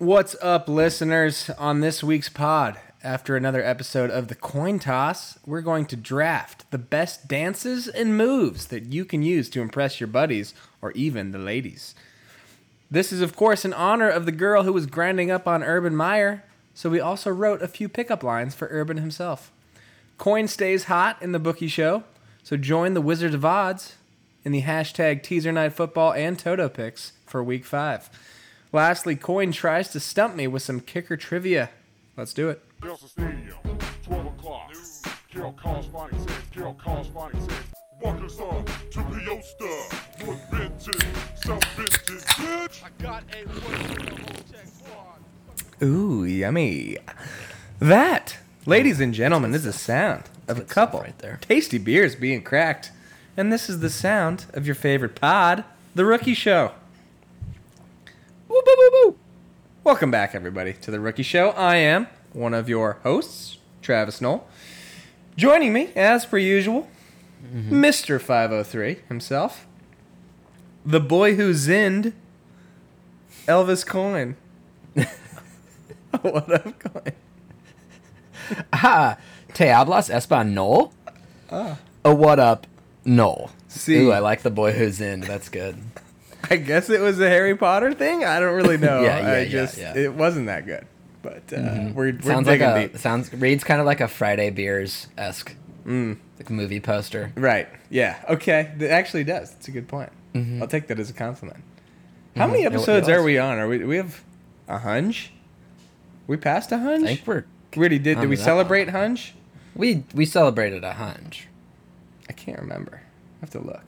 What's up, listeners? On this week's pod, after another episode of the Coyne toss, we're going to draft the best dances and moves that you can use to impress your buddies or even the ladies. This is, of course, in honor of the girl who was grinding up on Urban Meyer, so we also wrote a few pickup lines for Urban himself. Coyne stays hot in the bookie show, so join the Wizards of Odds in the hashtag teaser night football and Toto picks for week five. Lastly, Coyne tries to stump me with some kicker trivia. Let's do it. Delta Stadium, 12 o'clock. Carol Corresponding says, Carol Corresponding says, Walker's on to Leosta. Wood benches, self benches, bitch. I got a one for the whole check squad. Ooh, yummy. That, ladies and gentlemen, is the sound of a couple right there. tasty beers being cracked. And this is the sound of your favorite pod, The Rookie Show. Woo. Welcome back, everybody, to The Rookie Show. I am one of your hosts, Travis Knoll. Joining me, as per usual, mm-hmm. Mr. 503 himself, the boy who zinned Elvis Coyne. what up, Coyne? Ah, ha! Te hablas español? Ah. Oh, what up, Knoll? See. Ooh, I like the boy who's in. That's good. I guess it was a Harry Potter thing. I don't really know. Yeah, yeah, I yeah, just yeah. it wasn't that good. But uh, we're, we're sounds like a deep. sounds reads kind of like a Friday Beers esque like movie poster. Right. Yeah. Okay. It actually does. It's a good point. I'll take that as a compliment. How many Mm-hmm. It episodes are we on? Are we? We have a hunch. We passed a hunch. I think we're We already did. Did we celebrate hunch? we we celebrated a hunch. I can't remember. I have to look.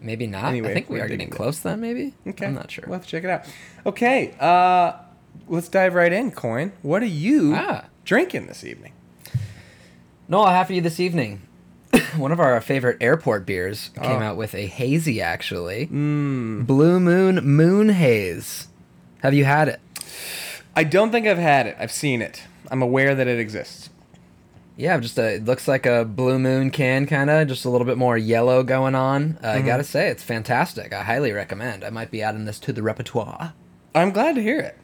Maybe not. Anyway, I think we we're getting close then. Maybe. Okay. I'm not sure. We'll have to check it out. Okay. Uh, let's dive right in. Coyne. What are you Ah. drinking this evening? No, I have for you this evening. One of our favorite airport beers came Oh. out with a hazy, actually. Mm. Blue Moon Moon Haze. Have you had it? I don't think I've had it. I've seen it. I'm aware that it exists. Yeah, just a, it looks like a Blue Moon can, kind of, just a little bit more yellow going on. Uh, Mm-hmm. I gotta say, it's fantastic. I highly recommend. I might be adding this to the repertoire. I'm glad to hear it.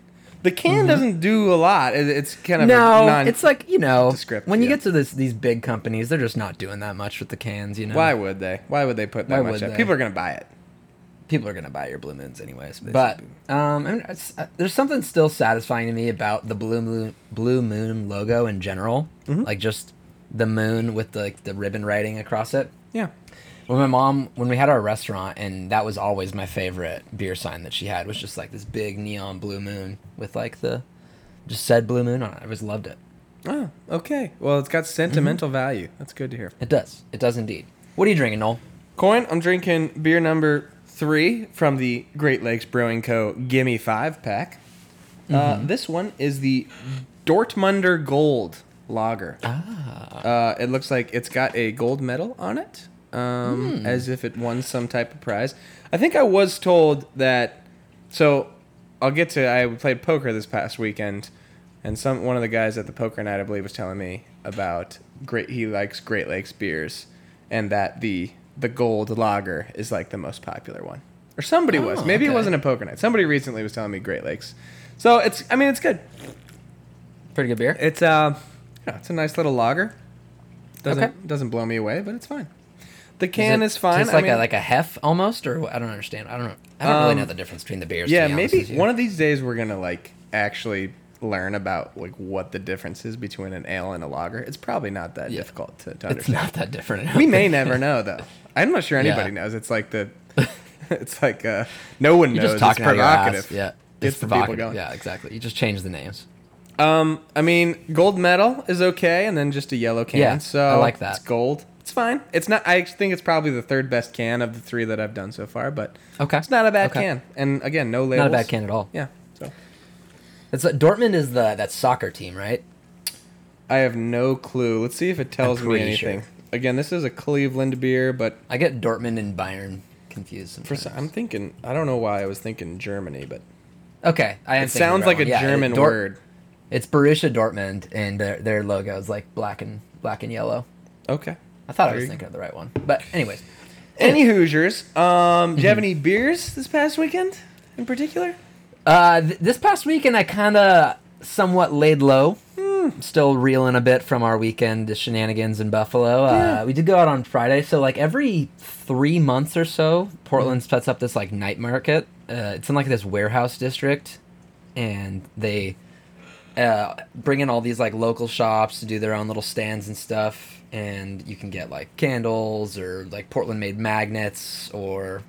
The can doesn't do a lot. It- It's kind of Mm-hmm. No, a non- it's like you know, descriptive, when you yeah. get to this, these big companies, they're just not doing that much with the cans. You know, Why would they? Why would they put that Why much? would they? People are gonna buy it. People are gonna buy your blue moons anyways. But um, I mean, it's, uh, there's something still satisfying to me about the blue moon blue moon logo in general, Mm-hmm. like just the moon with the like, the ribbon writing across it. Yeah. When my mom, when we had our restaurant, and that was always my favorite beer sign that she had was just like this big neon blue moon with like the just said blue moon on it. I always loved it. Oh, okay. Well, it's got Mm-hmm. sentimental value. That's good to hear. It does. It does indeed. What are you drinking, Knoll? Coyne. I'm drinking beer number three from the Great Lakes Brewing Co. Gimme Five pack. Uh, Mm-hmm. this one is the Dortmunder Gold Lager. Ah. Uh, it looks like it's got a gold medal on it, um, Hmm. as if it won some type of prize. I think I was told that. So, I'll get to. I played poker this past weekend, and some one of the guys at the poker night, I believe, was telling me about great. He likes Great Lakes beers, and that the the gold lager is like the most popular one. Or somebody was. Oh, Maybe it wasn't a poker night. Somebody recently was telling me Great Lakes. So it's. I mean, it's good. Pretty good beer. It's uh, yeah, it's a nice little lager. Doesn't Okay. doesn't blow me away, but it's fine. The can it is fine. Taste I like mean, a like a hef almost, or? I don't understand. I don't know. I don't really Um, know the difference between the beers. yeah, be maybe one of these days we're gonna like actually learn about like what the difference is between an ale and a lager. It's probably not that Yeah. difficult to, to understand. It's not that different. We may never know though. I'm not sure anybody Yeah. knows. It's like the, it's like uh, no one You knows. just talking it's out your ass. provocative. Yeah, it's the people provocative. going. Yeah, exactly. You just change the names. Um, I mean, gold medal is okay, and then just a yellow can. Yeah, so I like that. It's gold. It's fine. It's not. I think it's probably the third best can of the three that I've done so far, but Okay, it's not a bad Okay. can. And again, no labels. Not a bad can at all. Yeah. So It's like Dortmund is the that soccer team, right? I have no clue. Let's see if it tells me anything. sure. Again, this is a Cleveland beer, but I get Dortmund and Bayern confused. for some, I'm thinking. I don't know why I was thinking Germany, but okay, I am. it sounds like a. Yeah, German Dort- word. It's Borussia Dortmund, and their their logo is like black and black and yellow. Okay. I thought I was you thinking of the right one, but anyways, Any Hoosiers? Um, do you have any beers this past weekend in particular? Uh, th- this past weekend, I kind of somewhat laid low. Still reeling a bit from our weekend shenanigans in Buffalo. Yeah. Uh, we did go out on Friday, so like every three months or so, Portland sets up this like night market. Uh, it's in like this warehouse district, and they uh, bring in all these like local shops to do their own little stands and stuff. And you can get like candles or like Portland made magnets or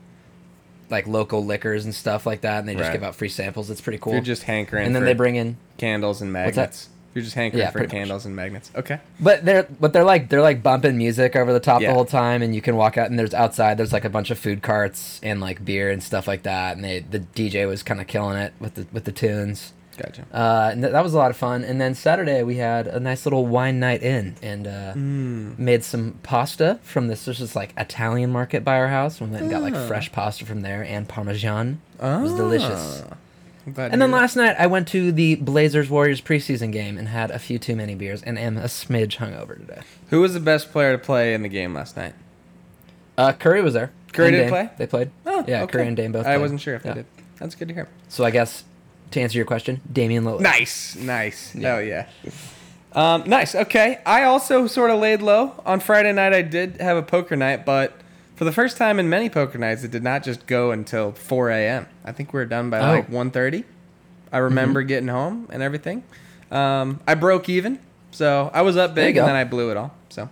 like local liquors and stuff like that. And they just Right. give out free samples. It's pretty cool. If you're just hankering and then for they bring in candles and magnets. You're just hankering Yeah, for pretty much. candles and magnets. Okay. But they're but they're like they're like bumping music over the top Yeah. the whole time, and you can walk out and there's outside there's like a bunch of food carts and like beer and stuff like that, and they the DJ was kind of killing it with the with the tunes. Gotcha. Uh, and th- that was a lot of fun. And then Saturday we had a nice little wine night in and uh, Mm. made some pasta from this. There's this like Italian market by our house. We went and got like Ah. fresh pasta from there and Parmesan. It was delicious. Glad And then last night I went to the Blazers Warriors preseason game and had a few too many beers and am a smidge hungover today. Who was the best player to play in the game last night? Uh, Curry was there. Curry did Dame. play? They played. Oh, yeah, okay. Curry and Dame both. I played. wasn't sure if Yeah. they did. That's good to hear. So I guess to answer your question, Damian Lillard. Nice, nice. Yeah. Oh yeah. Um, nice. Okay. I also sort of laid low on Friday night. I did have a poker night, but for the first time in many poker nights, it did not just go until 4 a.m. I think we were done by Oh. like 1:30. I remember getting home and everything. Um, I broke even, so I was up big, go. and then I blew it all. So,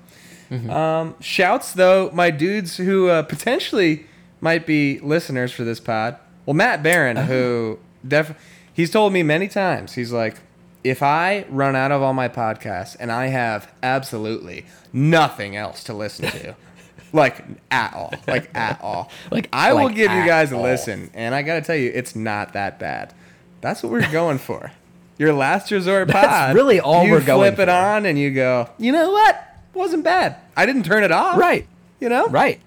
um, shouts though, my dudes who uh, potentially might be listeners for this pod. Well, Matt Barron, who def he's told me many times, he's like, if I run out of all my podcasts and I have absolutely nothing else to listen to, like at all, like at all, Like- I will give you guys a all. listen, and I gotta tell you, it's not that bad. That's what we're going for. Your last resort That's really all you we're going flip it for. on and you go, you know what? Wasn't bad. I didn't turn it off. Right. You know. Right.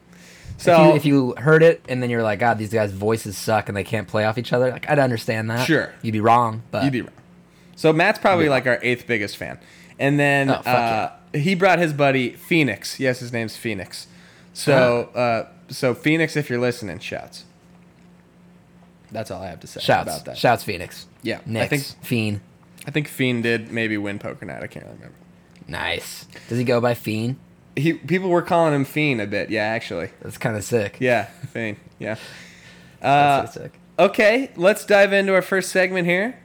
So if, you, if you heard it and then you're like, God, these guys' voices suck and they can't play off each other, like I'd understand that. Sure. You'd be wrong, but You'd be wrong. So Matt's probably like our eighth biggest fan, and then Oh, uh, he brought his buddy Phoenix. Yes, his name's Phoenix. So uh, so Phoenix, if you're listening, shouts. That's all I have to say shouts. about that. Shouts Phoenix. Yeah, Knicks. I think Fiend. I think Fiend did maybe win poker night. I can't really remember. Nice. Does he go by Fiend? He people were calling him Fiend a bit. Yeah, actually. That's kind of sick. Yeah, Fiend. Yeah. Uh, That's sick. Okay, let's dive into our first segment here.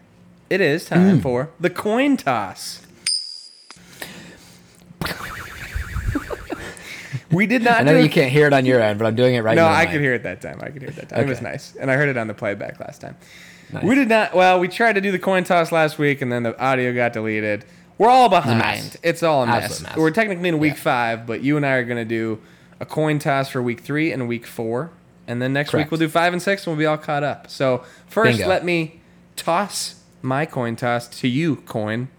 It is Mm. time for the Coyne toss. We did not. I know do you can't hear it on your end, but I'm doing it right No, now. No, I could hear it that time. I could hear it that time. It was nice, and I heard it on the playback last time. Nice. We did not. Well, we tried to do the Coyne toss last week, and then the audio got deleted. We're all behind. mess. It's all a mess. Mess. We're technically in week Yeah. five, but you and I are going to do a Coyne toss for week three and week four, and then next week we'll do five and six, and we'll be all caught up. So first, Bingo. let me toss my Coyne toss to you, Coyne,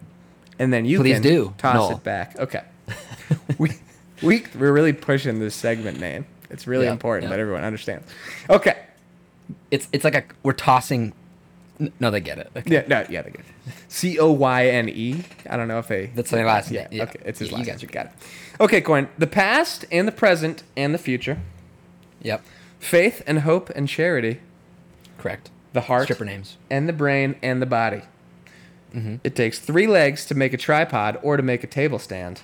and then you Please can do, toss Knoll. it back. Okay. we we we're really pushing this segment name. It's really Yeah, important yeah. that everyone understands. Okay. It's it's like a we're tossing. No, they get it. Okay. Yeah, no, yeah, they get it. C O Y N E. I don't know if they. That's their last yeah, name, yeah. Okay, it's his You last got name. Got it. Okay, Coyne. The past and the present and the future. Yep. Faith and hope and charity. Correct. The heart Stripper names. and the brain and the body. Mm-hmm. It takes three legs to make a tripod or to make a table stand.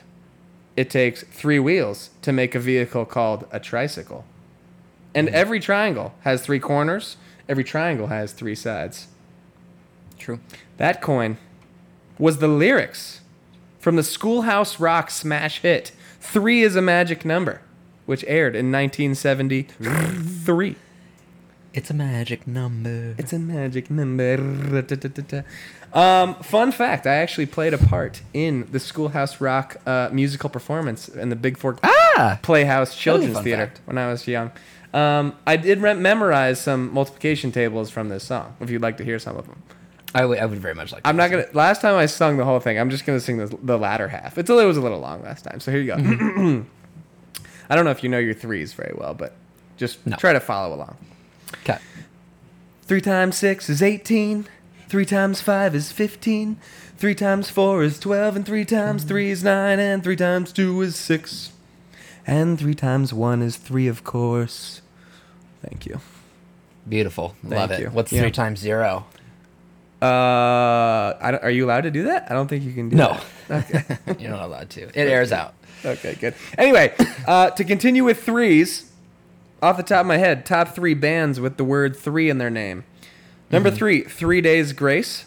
It takes three wheels to make a vehicle called a tricycle. And Mm-hmm. every triangle has three corners. Every triangle has three sides. True. That Coyne was the lyrics from the Schoolhouse Rock smash hit Three is a Magic Number, which aired in 1973. It's a magic number. It's a magic number. Um, fun fact I actually played a part in the Schoolhouse Rock uh, musical performance in the Big Fork Ah. Playhouse Children's Theater fact. when I was young. Um, I did re- memorize some multiplication tables from this song, if you'd like to hear some of them. I would, I would very much like. To I'm not gonna. Last time I sung the whole thing. I'm just gonna sing the, the latter half. It's it was a little long last time, so here you go. I don't know if you know your threes very well, but just No. try to follow along. Okay. Three times six is eighteen. Three times five is fifteen. Three times four is twelve, and three times three is nine, and three times two is six, and three times one is three, of course. Thank you. Beautiful. Love Thank it. you. What's Yeah. three times zero? Uh, I don't- are you allowed to do that? I don't think you can do No. that. Okay. You're not allowed to. It airs out. okay, good. Anyway, uh, to continue with threes, off the top of my head, top three bands with the word three in their name. Number three, Three Days Grace.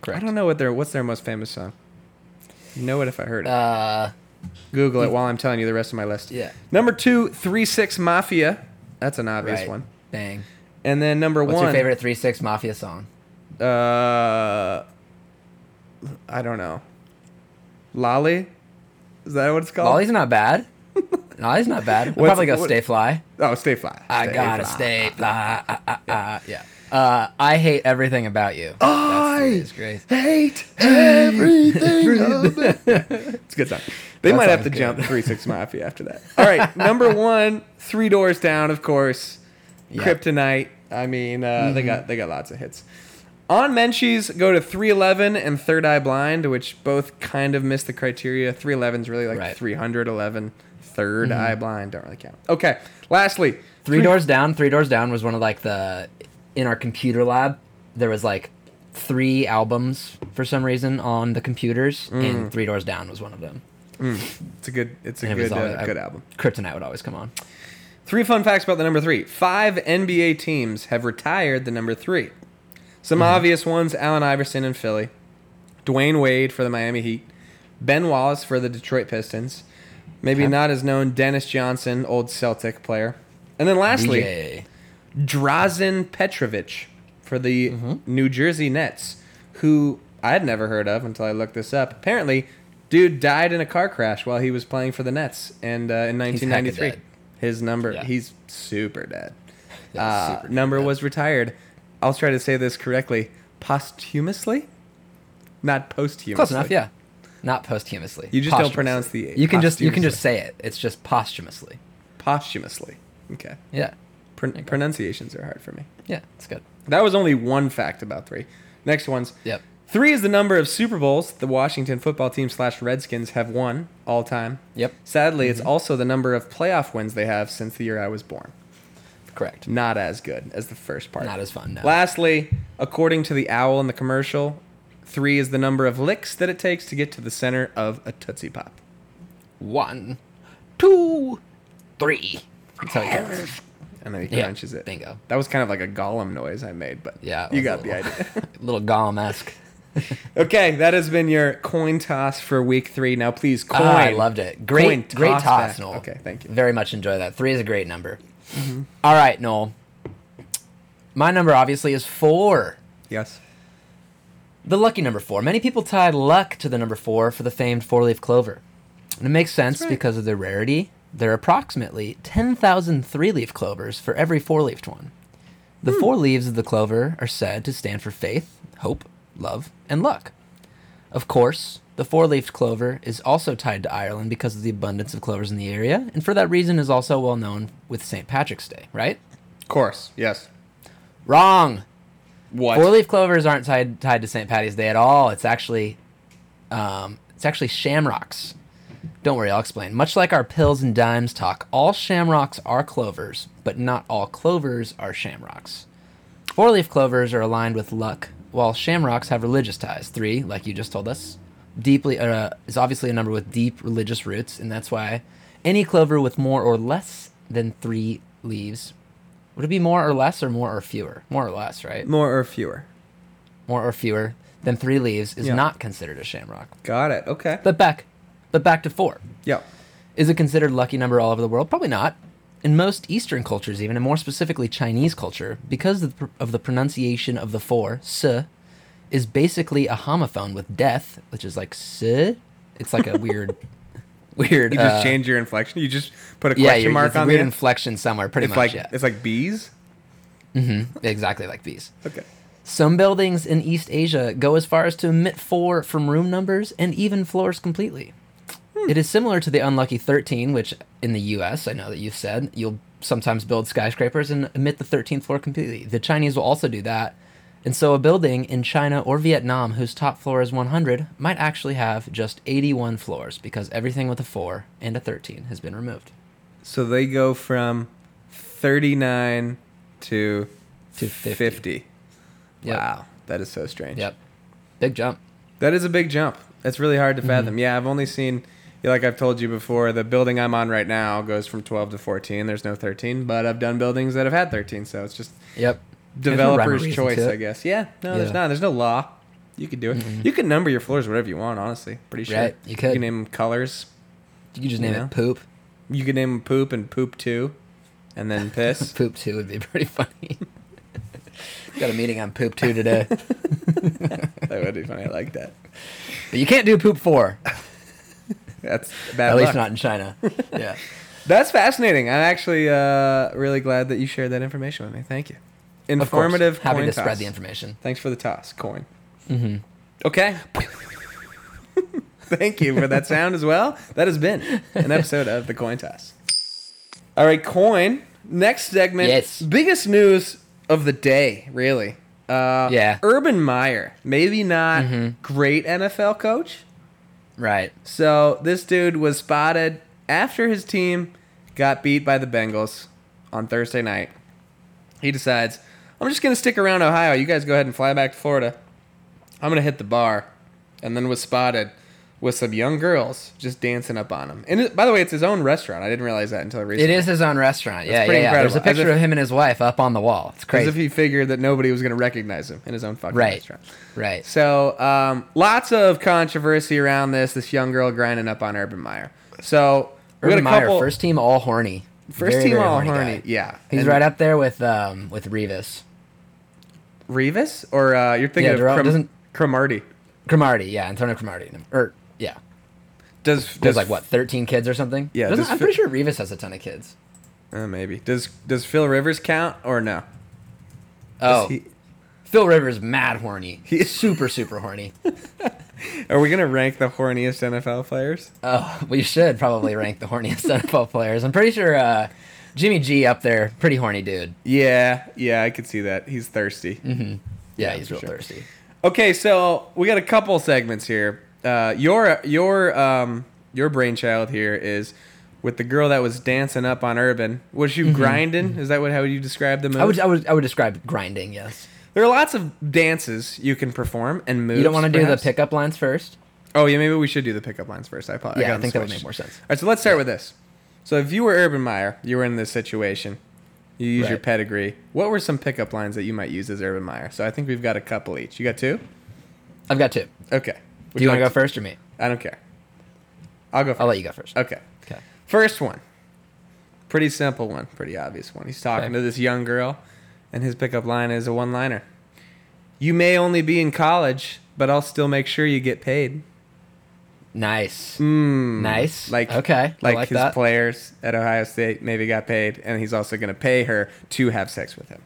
Correct. I don't know what their what's their most famous song. Know it if I heard it. Uh, Google it while I'm telling you the rest of my list. Yeah. Number two, Three Six Mafia. That's an obvious right. one. Bang. And then number What's one. your favorite Three Six Mafia song? Uh, I don't know. Lolly. Is that what it's called? Lolly's not bad. Lolly's not bad. I'll probably go what- Stay Fly. Oh, Stay Fly. I Stay gotta Fly. stay fly. Ah, ah. Yeah. Uh, I hate everything about you. I That's great. hate everything. about it. it's a good song. They That might have to sounds jump. Three Six Mafia after that. All right, number one, Three Doors Down, of course. Yeah. Kryptonite. I mean, uh, they got they got lots of hits. On Menchie's, go to 311 and Third Eye Blind, which both kind of miss the criteria. 311 is really like Right. 311. Third Eye Blind don't really count. Okay, lastly, Three Doors Down. Three Doors Down was one of like the in our computer lab. There was like three albums for some reason on the computers, Mm. and Three Doors Down was one of them. It's a good, it's a And it good, always- uh, good album. Kryptonite would always come on. Three fun facts about the number three. Five NBA teams have retired the number three. Some Mm-hmm. obvious ones Allen Iverson in Philly, Dwyane Wade for the Miami Heat, Ben Wallace for the Detroit Pistons, maybe Okay. not as known Dennis Johnson, old Celtic player. And then lastly, DJ. Drazen Petrovic for the Mm-hmm. New Jersey Nets, who I had never heard of until I looked this up. Apparently, dude died in a car crash while he was playing for the Nets, and uh, in 1993, dead. his number Yeah. he's super dead. Yeah, Uh, super number dead. was retired. I'll try to say this correctly. Posthumously, not posthumously. Close enough, yeah. Not posthumously. You just don't pronounce the You can just you can just say it. It's just posthumously. Posthumously. Okay. Yeah. Pron- pronunciations are hard for me. Yeah, it's good. That was only one fact about three. Next one's Yep. Three is the number of Super Bowls the Washington football team slash Redskins have won all time. Yep. Sadly, Mm-hmm. it's also the number of playoff wins they have since the year I was born. Correct. Not as good as the first part. Not as fun. No. Lastly, according to the owl in the commercial, three is the number of licks that it takes to get to the center of a Tootsie Pop. One, two, three. That's how it goes. And then he Yeah, crunches it. bingo. That was kind of like a Gollum noise I made, but Yeah, you got the little- idea. little Gollum esque. okay, that has been your Coyne toss for week three. Now, please, Coyne. Ah, I loved it. Great, Coyne great toss. Knoll. Okay, thank you. Very much enjoy that. Three is a great number. All right, Knoll. My number obviously is four. Yes. The lucky number four. Many people tie luck to the number four for the famed four leaf clover. And it makes sense right. because of their rarity. There are approximately 10,000 three leaf clovers for every four leafed one. The four leaves of the clover are said to stand for faith, hope, love, and luck. Of course, the four leafed clover is also tied to Ireland because of the abundance of clovers in the area, and for that reason is also well known with St. Patrick's Day, right? Of course. Yes. Wrong! What? Four leaf clovers aren't tied tied to St. Patty's Day at all. It's actually, um, it's actually shamrocks. Don't worry, I'll explain. Much like our pills and dimes talk, all shamrocks are clovers, but not all clovers are shamrocks. Four leaf clovers are aligned with luck, while shamrocks have religious ties. Three, like you just told us, deeply uh, is obviously a number with deep religious roots, and that's why any clover with more or less than three leaves would it be more or less or more or fewer? More or less, right? More or fewer? more or fewer than three leaves is Yeah. not considered a shamrock. Got it. Okay. But back, but back to four. Yep. Is it considered a lucky number all over the world? Probably not. In most Eastern cultures, even, and more specifically Chinese culture, because of the, pr- of the pronunciation of the four, s, is basically a homophone with death, which is like s. It's like a weird, weird. You just uh, change your inflection. You just put a Yeah, question mark it's a on weird there. inflection somewhere, pretty it's much. like yeah, it's like bees. Mm-hmm. exactly like bees. Okay. Some buildings in East Asia go as far as to omit four from room numbers and even floors completely. It is similar to the unlucky 13, which in the US, I know that you've said, you'll sometimes build skyscrapers and omit the 13th floor completely. The Chinese will also do that. And so a building in China or Vietnam whose top floor is 100 might actually have just 81 floors because everything with a 4 and a 13 has been removed. So they go from thirty nine to To 50. 50. Yep. Wow. That is so strange. Yep. Big jump. That is a big jump. That's really hard Mm-hmm. to fathom. Yeah, I've only seen, like I've told you before, the building I'm on right now goes from 12 to 14. There's no 13, but I've done buildings that have had 13, so it's just Yep. developer's reason choice. I guess. Yeah, no, there's Yeah. not. There's no law. You could do it. Mm-hmm. You can number your floors whatever you want, honestly. Pretty sure. Right, you could. You can name 'em colors. You could just name Yeah. it poop. You could name 'em poop and poop two, and then piss. Poop two would be pretty funny. Got a meeting on poop two today, that would be funny. I like that. but you can't do poop four. That's bad At least not in China. Yeah. That's fascinating. I'm actually uh, really glad that you shared that information with me. Thank you. Informative. Happy to spread the information. Thanks for the toss, Coyne. Mm-hmm. Okay. Thank you for that sound as well. That has been an episode of the Coyne toss. All right, Coyne. Next segment. Yes. Biggest news of the day, really. Uh, Yeah. Urban Meyer, maybe not Mhm. great NFL coach. Right. So this dude was spotted after his team got beat by the Bengals on Thursday night. He decides, I'm just going to stick around Ohio. You guys go ahead and fly back to Florida. I'm going to hit the bar. And then was spotted with some young girls just dancing up on him. And it, by the way, it's his own restaurant. I didn't realize that until It recently. is his own restaurant. Yeah, yeah, pretty yeah. There's a picture if- of him and his wife up on the wall. It's As crazy. if he figured that nobody was going to recognize him in his own fucking Right. restaurant. right. So, um, lots of controversy around this. This young girl grinding up on Urban Meyer. So, we Urban a Meyer, couple. first team all horny. First Very, team very all horny horny. Yeah, He's And right up there with um with Revis. Revis, or uh, you're thinking Yeah, of Darrelle- Crom- doesn't- Cromartie. Cromartie, yeah, Antonio Cromartie. Or yeah. Does There's does like what, 13 kids or something? Yeah, Doesn't- does I'm Phil- pretty sure Revis has a ton of kids. Uh, maybe does does Phil Rivers count or no? Oh, he- Phil Rivers mad horny. He- super super horny. are we gonna rank the horniest NFL players? Oh, we should probably rank the horniest NFL players. I'm pretty sure uh, Jimmy G up there, pretty horny dude. Yeah, yeah, I could see that. He's thirsty. Mm-hmm. Yeah, Yeah, he's for real sure. thirsty. Okay, so we got a couple segments here. Uh, your your um your brainchild here is with the girl that was dancing up on Urban. Was she grinding? Is that what how would you describe the move? Mm-hmm. I would I would I would describe grinding. Yes. there are lots of dances you can perform and moves. You don't want to do the pickup lines first? Oh yeah, maybe we should do the pickup lines first. I, apo- Yeah, I, them think that would make more sense. All right, so let's start with this. So if you were Urban Meyer, you were in this situation. You use your pedigree. What were some pickup lines that you might use as Urban Meyer? So I think we've got a couple each. You got two? I've got two. Okay. Would Do you want to go first or me? I don't care. I'll go. First. I'll let you go first. Okay. Okay. First one. Pretty simple one. Pretty obvious one. He's talking Okay. to this young girl, and his pickup line is a one-liner. You may only be in college, but I'll still make sure you get paid. Nice. Mm. Nice. Like Okay, like, like his that. players at Ohio State maybe got paid, and he's also going to pay her to have sex with him.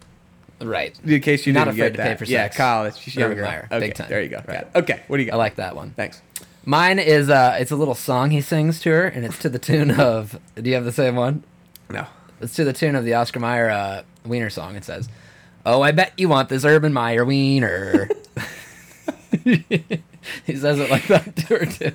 Right. In case you Not didn't afraid get to pay that. for yeah, sex. college. She's Urban younger. Meyer, Okay, big time. there you go. Right. Okay, what do you got? I like that one. Thanks. Mine is uh it's a little song he sings to her and it's to the tune of Do you have the same one? No. It's to the tune of the Oscar Mayer uh Wiener song. It says, "Oh, I bet you want this Urban Meyer Wiener." he says it like that to her too.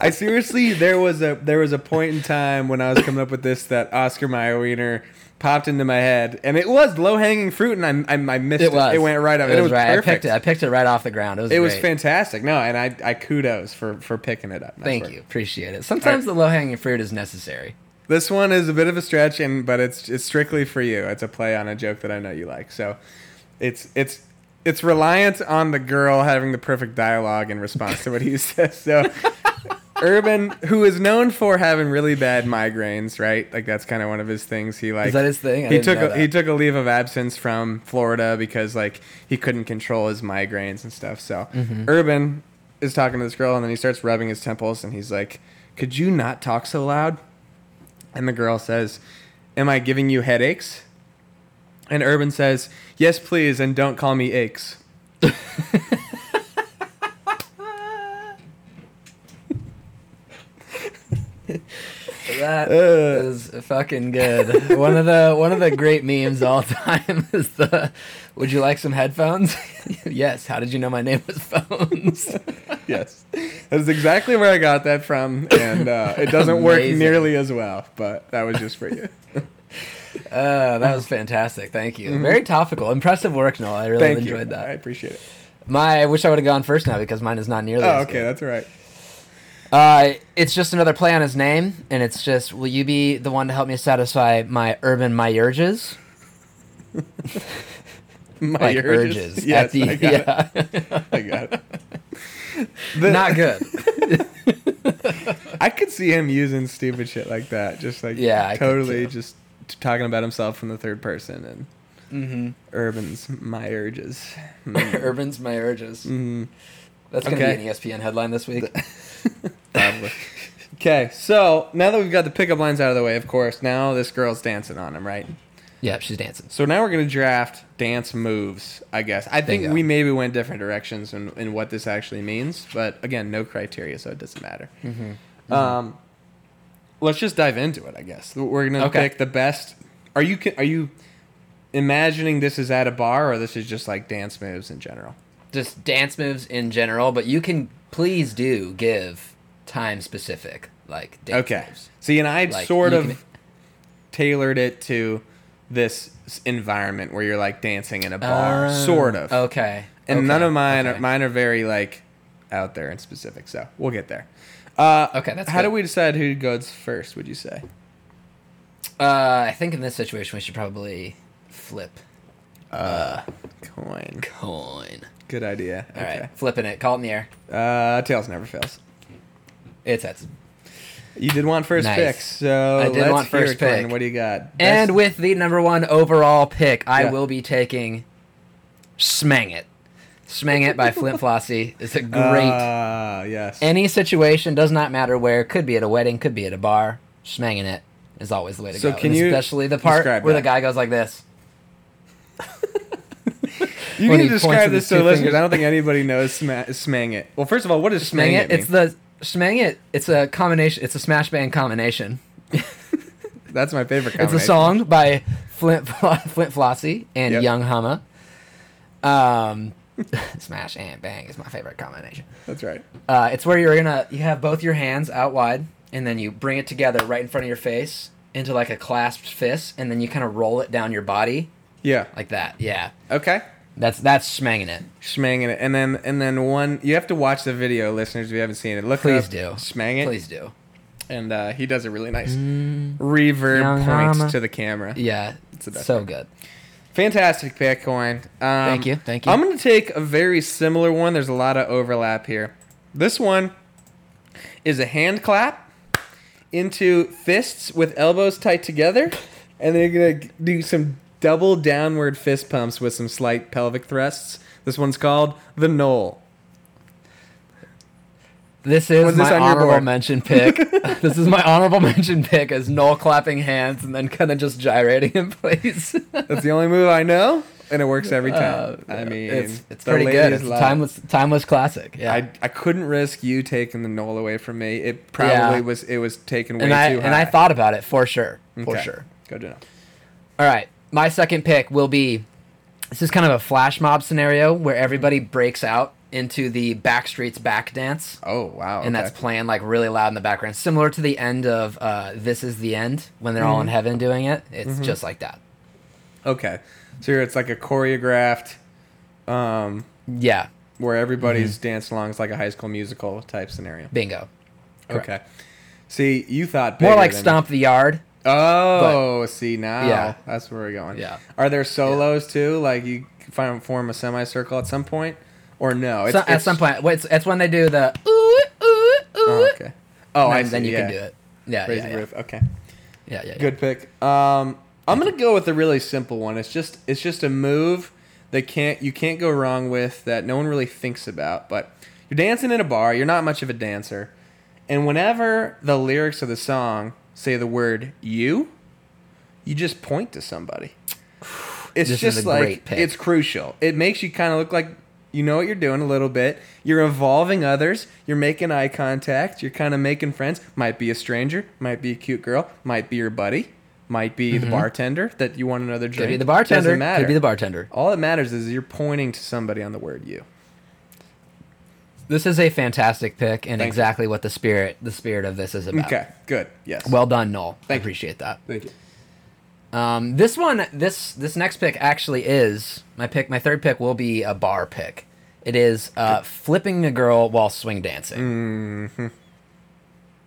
I seriously, there was a there was a point in time when I was coming up with this that Oscar Mayer Wiener popped into my head, and it was low hanging fruit, and I, I I missed it. It. It went right up. It It, was, was right. I picked it. I picked it right off the ground. It was. It was fantastic. No, and I I kudos for for picking it up. Nice Thank you. Appreciate it. Sometimes the low hanging fruit is necessary. This one is a bit of a stretch, and but it's it's strictly for you. It's a play on a joke that I know you like. So, it's it's it's reliant on the girl having the perfect dialogue in response to what he says. So, Urban, who is known for having really bad migraines, right? Like that's kind of one of his things. He like Is that his thing? I he took a, he took a leave of absence from Florida because like he couldn't control his migraines and stuff. So Mm-hmm. Urban is talking to this girl, and then he starts rubbing his temples, and he's like, "Could you not talk so loud?" And the girl says, "Am I giving you headaches?" And Urban says, "Yes, please, and don't call me aches." That Uh. is fucking good. one of the one of the great memes all time is the Would you like some headphones? yes. How did you know my name was Phones? yes, that is exactly where I got that from, and uh, it doesn't work nearly as well. But that was just for you. Uh, that was fantastic. Thank you. Very topical. Impressive work, Knoll. I really Mm-hmm. Thank you. enjoyed I appreciate it. My, I wish I would have gone first now because mine is not nearly. Oh, as okay, good. that's all right. Uh, it's just another play on his name, and it's just, will you be the one to help me satisfy my urban myurges? My Like urges. urges. Yes, at the, I got yeah. it. I got it. The- Not good. I could see him using stupid shit like that, just like Yeah, totally just talking about himself from the third person and hmm Urban's my urges. Mm. Urban's myurges. Mhm. That's going to Okay. be an ESPN headline this week. Probably. Okay, so now that we've got the pickup lines out of the way, of course, now this girl's dancing on him, right? yeah, she's dancing. So now we're gonna draft dance moves, I guess. I think we maybe went different directions in, in what this actually means, but again, no criteria, so it doesn't matter. Mm-hmm. Um, let's just dive into it. I guess we're gonna Okay. pick the best. Are you are you imagining this is at a bar or this is just like dance moves in general? Just dance moves in general, but you can please do give time specific, like dance Okay. moves. See, and I Like, sort of can- tailored it to this environment where you're like dancing in a bar, sort of. Uh, Okay. And okay, none of mine okay. are mine are very like out there and specific. So we'll get there. Uh, Okay, that's how good. do we decide who goes first? Would you say? Uh, I think in this situation we should probably flip Uh, coin. coin. Good idea. All right, okay. flipping it. Call it in the air. Uh, tails never fails. It's heads. You did want first Nice. pick, so I did let's want first pick. What do you got? And with the number one overall pick, I Yeah. will be taking Smang It. Smang It by Flint Flossie is a great. Ah, yes. any situation, does not matter where. Could be at a wedding, could be at a bar. Smanging it is always the way to So go. can And you especially the part where that? the guy goes like this. You need to describe this to the listeners. fingers. I don't think anybody knows sma- smang it. Well, first of all, what is smang, Smang it it. It's the Smang It. It's a combination. It's a smash band combination. That's my favorite. Combination. It's a song by Flint Flint Flossie and Yep. Young Hama. Um, smash and bang is my favorite combination. That's right. Uh, it's where you're gonna you have both your hands out wide and then you bring it together right in front of your face into like a clasped fist and then you kind of roll it down your body Yeah. like that. Yeah, Okay. That's that's smanging it. Smanging it, and then and then one. You have to watch the video, listeners. If you haven't seen it, look Please up do. Smang it, Please do. and uh, he does a really nice Mm, reverb points Mama. to the camera. yeah, It's the best so part. good. Fantastic pick, Coyne. Um, Thank you, thank you. I'm going to take a very similar one. There's a lot of overlap here. This one is a hand clap into fists with elbows tight together, and then you're going to do some double downward fist pumps with some slight pelvic thrusts. This one's called the Knoll. This is Was this my on your honorable board? mention pick. this is my honorable mention pick as Noel clapping hands and then kind of just gyrating in place. That's the only move I know, and it works every time. Uh, I mean, it's, it's pretty good. It's a timeless timeless classic. Yeah. I, I couldn't risk you taking the Knoll away from me. It probably Yeah. was it was taken way and I too high. and I thought about it for sure. For Okay. sure. Good to know. All right. My second pick will be this is kind of a flash mob scenario where everybody breaks out into the Backstreet's back dance. Oh wow! And okay. that's playing like really loud in the background, similar to the end of uh, "This Is the End" when they're all Mm-hmm. in heaven doing it. It's just like that. okay. So here it's like a choreographed, um, Yeah, where everybody's Mm-hmm. dance along. It's like a High School Musical type scenario. bingo. correct. Okay. See, you thought More like than- stomp the yard. Oh, see now. Yeah. that's where we're going. Yeah. Are there solos too? Like you find form a semicircle at some point, or no? It's, So, at some point, it's, it's when they do the ooh ooh ooh. Oh, okay. Oh, and I then, see. then you yeah. can do it. Yeah, Raise yeah, the yeah. roof. Okay. yeah, yeah, yeah. Good pick. Um, I'm gonna go with a really simple one. It's just it's just a move that can't you can't go wrong with that no one really thinks about. But you're dancing in a bar. You're not much of a dancer, and whenever the lyrics of the song say the word "you," you just point to somebody. It's This just like it's crucial. It makes you kind of look like you know what you're doing a little bit. You're involving others. You're making eye contact. You're kind of making friends. Might be a stranger. Might be a cute girl. Might be your buddy. Might be the bartender that you want another drink. Mm-hmm. Could be the bartender. Doesn't matter. Could be the bartender. All that matters is you're pointing to somebody on the word "you." This is a fantastic pick and Thank you. exactly what the spirit the spirit of this is about. Okay. Good. Yes. Well done, Knoll. I Thank you. appreciate that. thank you. Um, this one, this this next pick actually is my pick. My third pick will be a bar pick. It is uh, flipping a girl while swing dancing.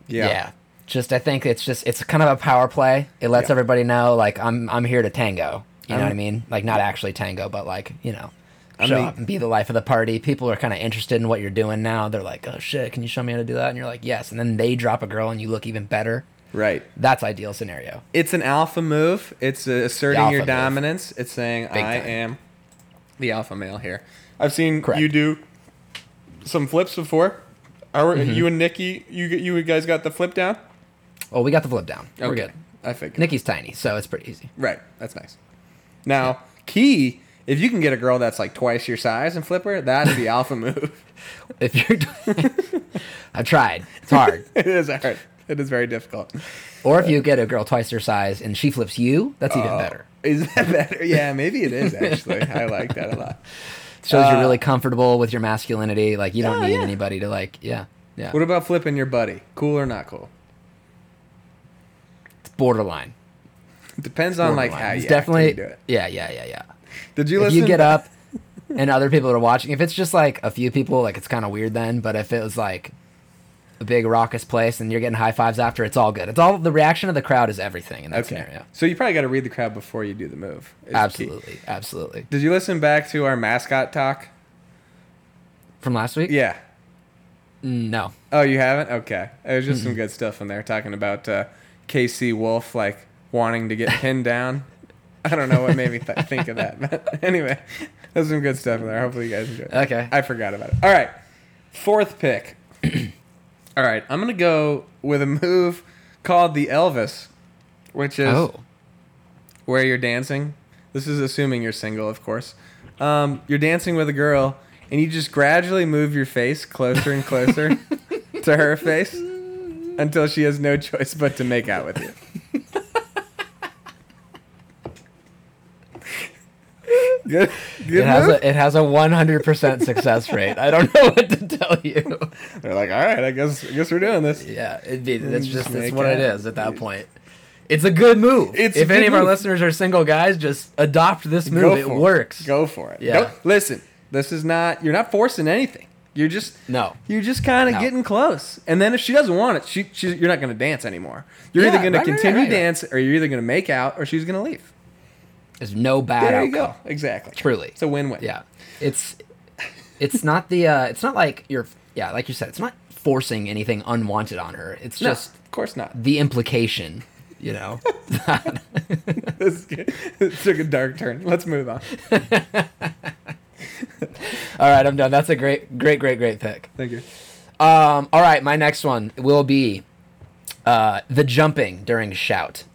Yeah. Just I think it's just it's kind of a power play. It lets Yeah. everybody know like I'm I'm here to tango. You know what I mean? Like not actually tango, but like, you know, I'm show up and be the life of the party. People are kind of interested in what you're doing now. They're like, "Oh shit, can you show me how to do that?" And you're like, "Yes." And then they drop a girl and you look even better. Right. That's ideal scenario. It's an alpha move. It's asserting alpha your move. dominance. It's saying Big I time. am the alpha male here. I've seen Correct. you do some flips before. Are Mm-hmm. you and Nikki? You you guys got the flip down? Oh, we got the flip down. We're good. I figured. Nikki's tiny, so it's pretty easy. Right. That's nice. Now, key. If you can get a girl that's like twice your size and flip her, that's the alpha move. If you're, I've tried. It's hard. it is hard. It is very difficult. Or if you get a girl twice your size and she flips you, that's even Oh, better. Is that better? Yeah, maybe it is actually. I like that a lot. It Shows you're Uh, really comfortable with your masculinity. Like you don't Oh, need yeah. anybody to like. Yeah, yeah. What about flipping your buddy? Cool or not cool? It's borderline. Depends on like how It's definitely. you do it. Yeah, yeah, yeah, yeah. Did you if listen? you get up and other people are watching, if it's just like a few people, like it's kind of weird then. But if it was like a big raucous place and you're getting high fives after, it's all good. It's all the reaction of the crowd is everything in that Okay. scenario. So you probably got to read the crowd before you do the move. the key. Absolutely, absolutely. Did you listen back to our mascot talk? From last week? Yeah. No. Oh, you haven't? Okay. It was just some good stuff in there talking about uh, KC Wolf like wanting to get pinned down. I don't know what made me th- think of that, but anyway, there's some good stuff in there. Hopefully you guys enjoy. it. Okay. I forgot about it. All right, fourth pick. All right, I'm gonna go with a move called the Elvis, which is Oh. where you're dancing. This is assuming you're single, of course. Um, you're dancing with a girl, and you just gradually move your face closer and closer to her face until she has no choice but to make out with you. Good, good It has move. a it has a 100% success rate. I don't know what to tell you. They're like, all right, I guess, I guess we're doing this. Yeah, it'd be, mm, that's just that's what it is at that point. It's a good move. It's if any good of our listeners are single guys, just adopt this move. Go it works. Go for it. Yeah. Don't- listen, this is not. You're not forcing anything. You're just. No. You're just kind of No. getting close. And then if she doesn't want it, she, she's, you're not going to dance anymore. You're Yeah, either going to right, right, continue right, right. dance, or you're either going to make out, or she's going to leave. There's no bad There outcome. you go. Exactly. Truly. It's a win-win. Yeah. It's it's not the uh it's not like you're yeah, like you said, it's not forcing anything unwanted on her. It's No, just of course not. the implication, you know. this is it took a dark turn. Let's move on. all right, I'm done. That's a great great great great pick. Thank you. Um all right, my next one will be uh the jumping during shout.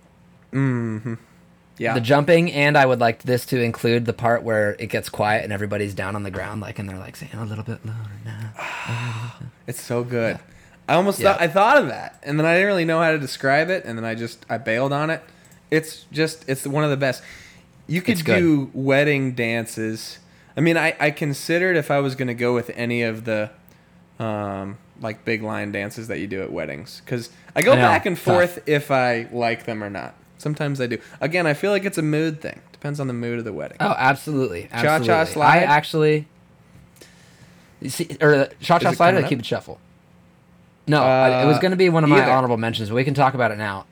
Yeah. The jumping, and I would like this to include the part where it gets quiet and everybody's down on the ground, like, and they're like saying a little bit louder now. It's so good. I almost Yeah. thought I thought of that, and then I didn't really know how to describe it, and then I just I bailed on it. It's just it's one of the best. You could do wedding dances. I mean, I I considered if I was going to go with any of the um like big line dances that you do at weddings cuz I go I back and tough. forth if I like them or not. Sometimes I do. Again, I feel like it's a mood thing. Depends on the mood of the wedding. Oh, absolutely. Cha-cha absolutely. slide? I actually. You see, or cha cha slide or up? Cupid shuffle? No, I- it was Uh, going to be one of my either. honorable mentions, but we can talk about it now.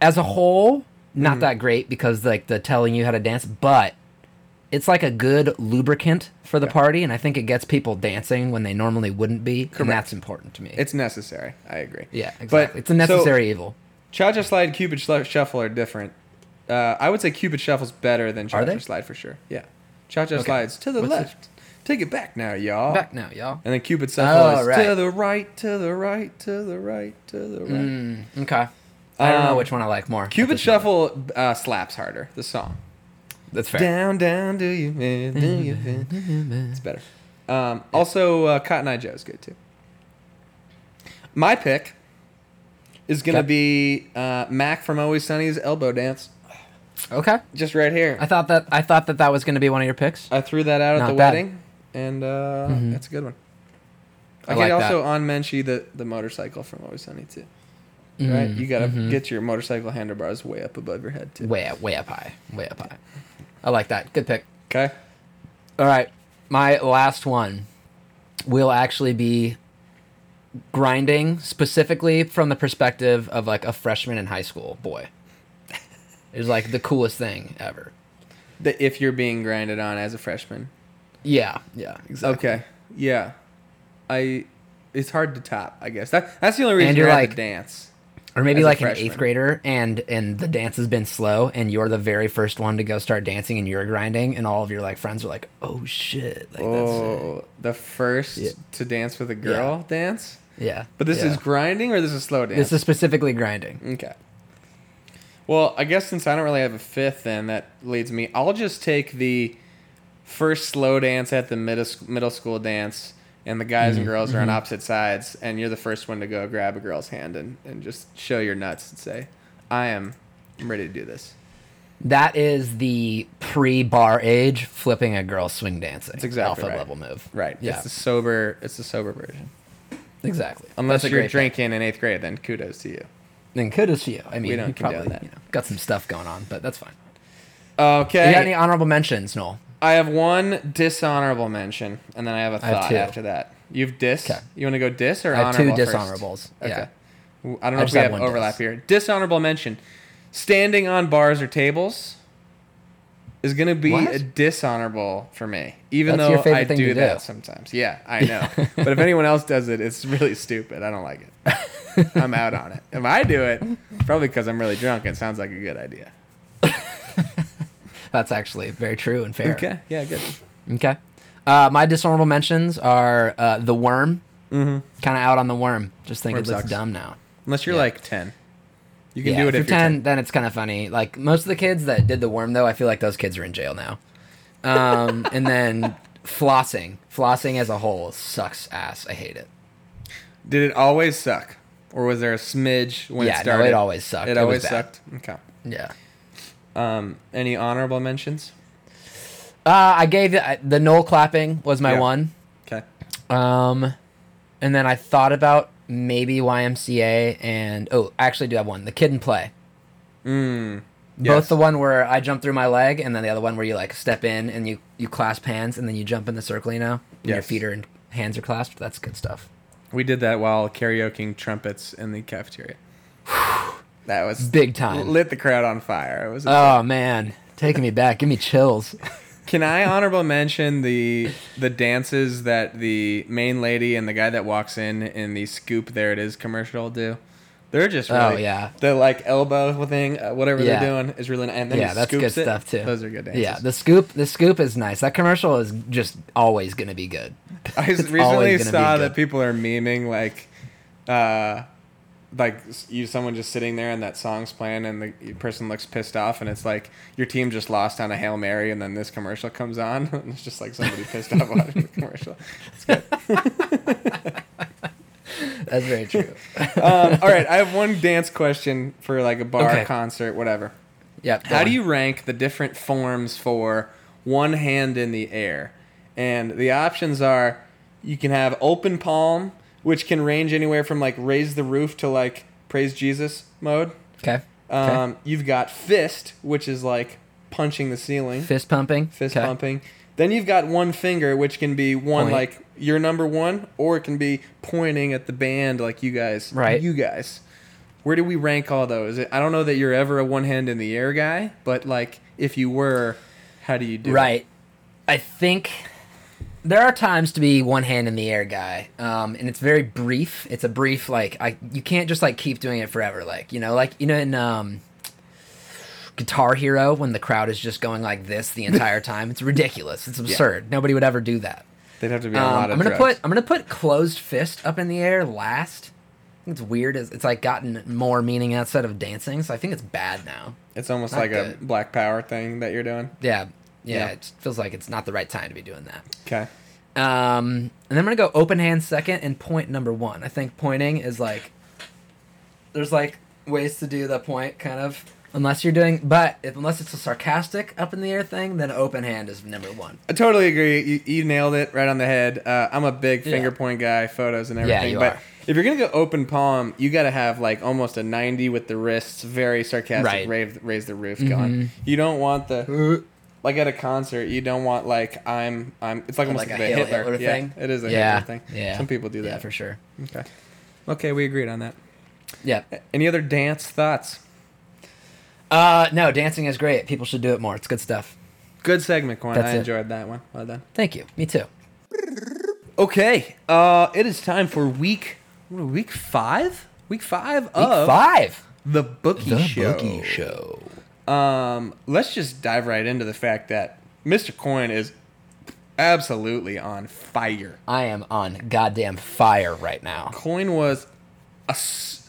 As a whole, not Mm-hmm. that great because like the telling you how to dance, but it's like a good lubricant for the Yeah. party, and I think it gets people dancing when they normally wouldn't be, Correct. and that's important to me. It's necessary. I agree. yeah, exactly. But- it's a necessary evil. Cha Cha Slide, Cupid Shuffle are different. Uh, I would say Cupid Shuffle's better than Cha Are Cha they? Slide for sure. Yeah. Cha Cha Okay. Slide's to the What's left. Take it back now, y'all. Back now, y'all. And then Cupid Shuffle Oh, is right. to the right, to the right, to the right, to the right. Mm, okay. I don't know Um, which one I like more. at Cupid this moment. Shuffle uh, slaps harder, the song. That's fair. Down, down, do you, do you. It's better. Um, also, uh, Cotton Eye Joe's good too. My pick is going to Okay. be uh, Mac from Always Sunny's Elbow Dance. Okay. Just right here. I thought that I thought that that was going to be one of your picks. I threw that out at Not the bad. wedding, and uh, Mhm. that's a good one. I, I could like also that. on Menchie the the motorcycle from Always Sunny too. right? You gotta get your motorcycle handlebars way up above your head too. Way up, way up high, way up high. I like that. Good pick. Okay. All right, my last one will actually be grinding specifically from the perspective of like a freshman in high school boy. is like the coolest thing ever. The, if you're being grinded on as a freshman. Yeah, yeah, exactly. Okay. Yeah. I. It's hard to top. I guess that that's the only reason And you're you're at like- dance. Or maybe like an eighth grader, and and the dance has been slow, and you're the very first one to go start dancing, and you're grinding, and all of your like friends are like, "Oh shit!" Like Oh, the first Yeah. to dance with a girl dance. Yeah. But this yeah. is grinding or this is slow dance. this is specifically grinding. Okay. Well, I guess since I don't really have a fifth, then that leads me. I'll just take the first slow dance at the middle middle school dance, and the guys Mm-hmm, and girls are on opposite sides, and you're the first one to go grab a girl's hand and, and just show your nuts and say, "I am I'm ready to do this." That is the pre-bar age flipping a girl swing dancing. That's exactly alpha right. level move. Right. Yeah. It's the sober. It's the sober version. Exactly. Unless That's you're drinking in eighth grade, then kudos to you. Then kudos to you. I mean, don't you probably that. You know, got some stuff going on, but that's fine. Okay. You got any honorable mentions, Knoll? I have one dishonorable mention, and then I have a thought two. after that. You've dis. Okay. You want to go dis or honorable? I have two honorable first? dishonorables. Okay. Yeah. I don't I know if we have have overlap dis. here. Dishonorable mention: standing on bars or tables is going to be What? a dishonorable for me, even That's though I do to that sometimes. Yeah, I know. but if anyone else does it, it's really stupid. I don't like it. I'm out on it. If I do it, probably because I'm really drunk. It sounds like a good idea. That's actually very true and fair. Okay. Yeah. Good. Okay. Uh, my dishonorable mentions are uh, the worm. Mm-hmm. Kind of out on the worm. Just think Worm it looks sucks. dumb now. Unless you're Yeah. like ten, you can yeah, do it if if you're you're 10, then it's kind of funny. Like most of the kids that did the worm, though, I feel like those kids are in jail now. Um, and then flossing. Flossing as a whole sucks ass. I hate it. Did it always suck, or was there a smidge when Yeah, it no, it always sucked. It, It always sucked. Okay. Yeah. Um, any honorable mentions? Uh, I gave the, the Knoll clapping was my Yeah. one. Okay. Um, and then I thought about maybe YMCA and oh, I actually do have one. The Kid and Play. Mm. Both the one where I jump through my leg, and then the other one where you like step in and you you clasp hands, and then you jump in the circle. You know, and your feet are and hands are clasped. That's good stuff. We did that while karaokeing trumpets in the cafeteria. that was Big time. Lit the crowd on fire. It was. Oh man, taking me back. Give me chills. Can I honorable mention the the dances that the main lady and the guy that walks in in the scoop there it is commercial do? They're just really, Oh, yeah. the like elbow thing, uh, whatever Yeah. they're doing is really nice. And then yeah, that's good it. stuff too. Those are good dances. Yeah, the scoop. The scoop is nice. That commercial is just always gonna be good. I recently saw that people are memeing like, uh, like you someone just sitting there and that song's playing and the person looks pissed off and it's like your team just lost on a hail mary and then this commercial comes on and it's just like somebody pissed off watching the commercial. It's good. That's very true. Um, all right, I have one dance question for like a bar, Okay. concert, whatever. go How do you rank the different forms for one hand in the air? And the options are you can have open palm, which can range anywhere from like raise the roof to like praise Jesus mode. Okay. Um, You've got fist, which is like punching the ceiling, Fist pumping. fist Okay. pumping. Then you've got one finger, which can be one Point. like your number one, or it can be pointing at the band like you guys. Right. You guys. Where do we rank all those? I don't know that you're ever a one hand in the air guy, but like if you were, how do you do? it? Right. I think there are times to be one hand in the air guy, um, and it's very brief. It's a brief like I you can't just like keep doing it forever. Like you know, like you know in um, Guitar Hero when the crowd is just going like this the entire time. It's ridiculous. It's absurd. Nobody would ever do that. They'd have to be on a Um, lot of I'm gonna drugs. put I'm gonna put closed fist up in the air last. I think It's weird. It's, it's like gotten more meaning outside of dancing, so I think it's bad now. It's almost not like a black power thing that you're doing. Yeah, yeah, Yeah. it feels like it's not the right time to be doing that. Okay. Um, and then I'm gonna go open hand second and point number one. I think pointing is like there's like ways to do the point kind of Unless you're doing, but if, unless it's a sarcastic up in the air thing, then open hand is number one. I totally agree. You, you nailed it right on the head. Uh, I'm a big Yeah. finger point guy, photos and everything Yeah, you but are. if you're gonna go open palm, you got to have like almost a 90 with the wrists, very sarcastic, Right. raise, raise the roof going. You don't want the like at a concert. You don't want like I'm I'm. It's like almost Like like, a the Hail Hitler, Hitler yeah, thing? It is a Yeah, Hitler thing. yeah. Some people do that Yeah, for sure. Okay. Okay, we agreed on that. Yeah. Any other dance thoughts? Uh, no, dancing is great. People should do it more. It's good stuff. Good segment, Coyne. That's I it. enjoyed that one. Well done. Thank you. Me too. Okay, uh, it is time for week what, week five. Week five Week of five. the bookie Show. The show. Boogie Show. Um, let's just dive right into the fact that Mr. Coyne is absolutely on fire. I am on goddamn fire right now. Coyne was a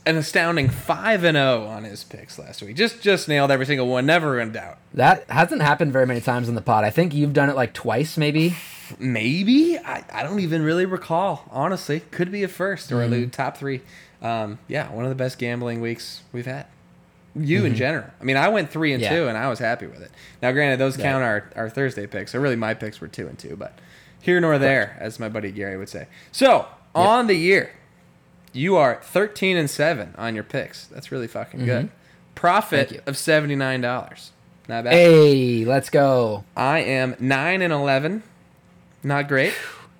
an astounding five and zero on his picks last week. Just just nailed every single one. Never in doubt. That hasn't happened very many times in the pod. I think you've done it like twice, maybe. Maybe I, I don't even really recall. Honestly, could be a first or a top three. Um, yeah, one of the best gambling weeks we've had. You in mm-hmm. general. I mean, I went three and Yeah. two, and I was happy with it. Now, granted, those Yeah. count our, our Thursday picks, so really my picks were two and two, but here nor there, as my buddy Gary would say. So on the year, you are thirteen and seven on your picks. That's really fucking good. Mm-hmm. Profit of seventy nine dollars. Not bad. Hey, let's go. I am nine and eleven. Not great.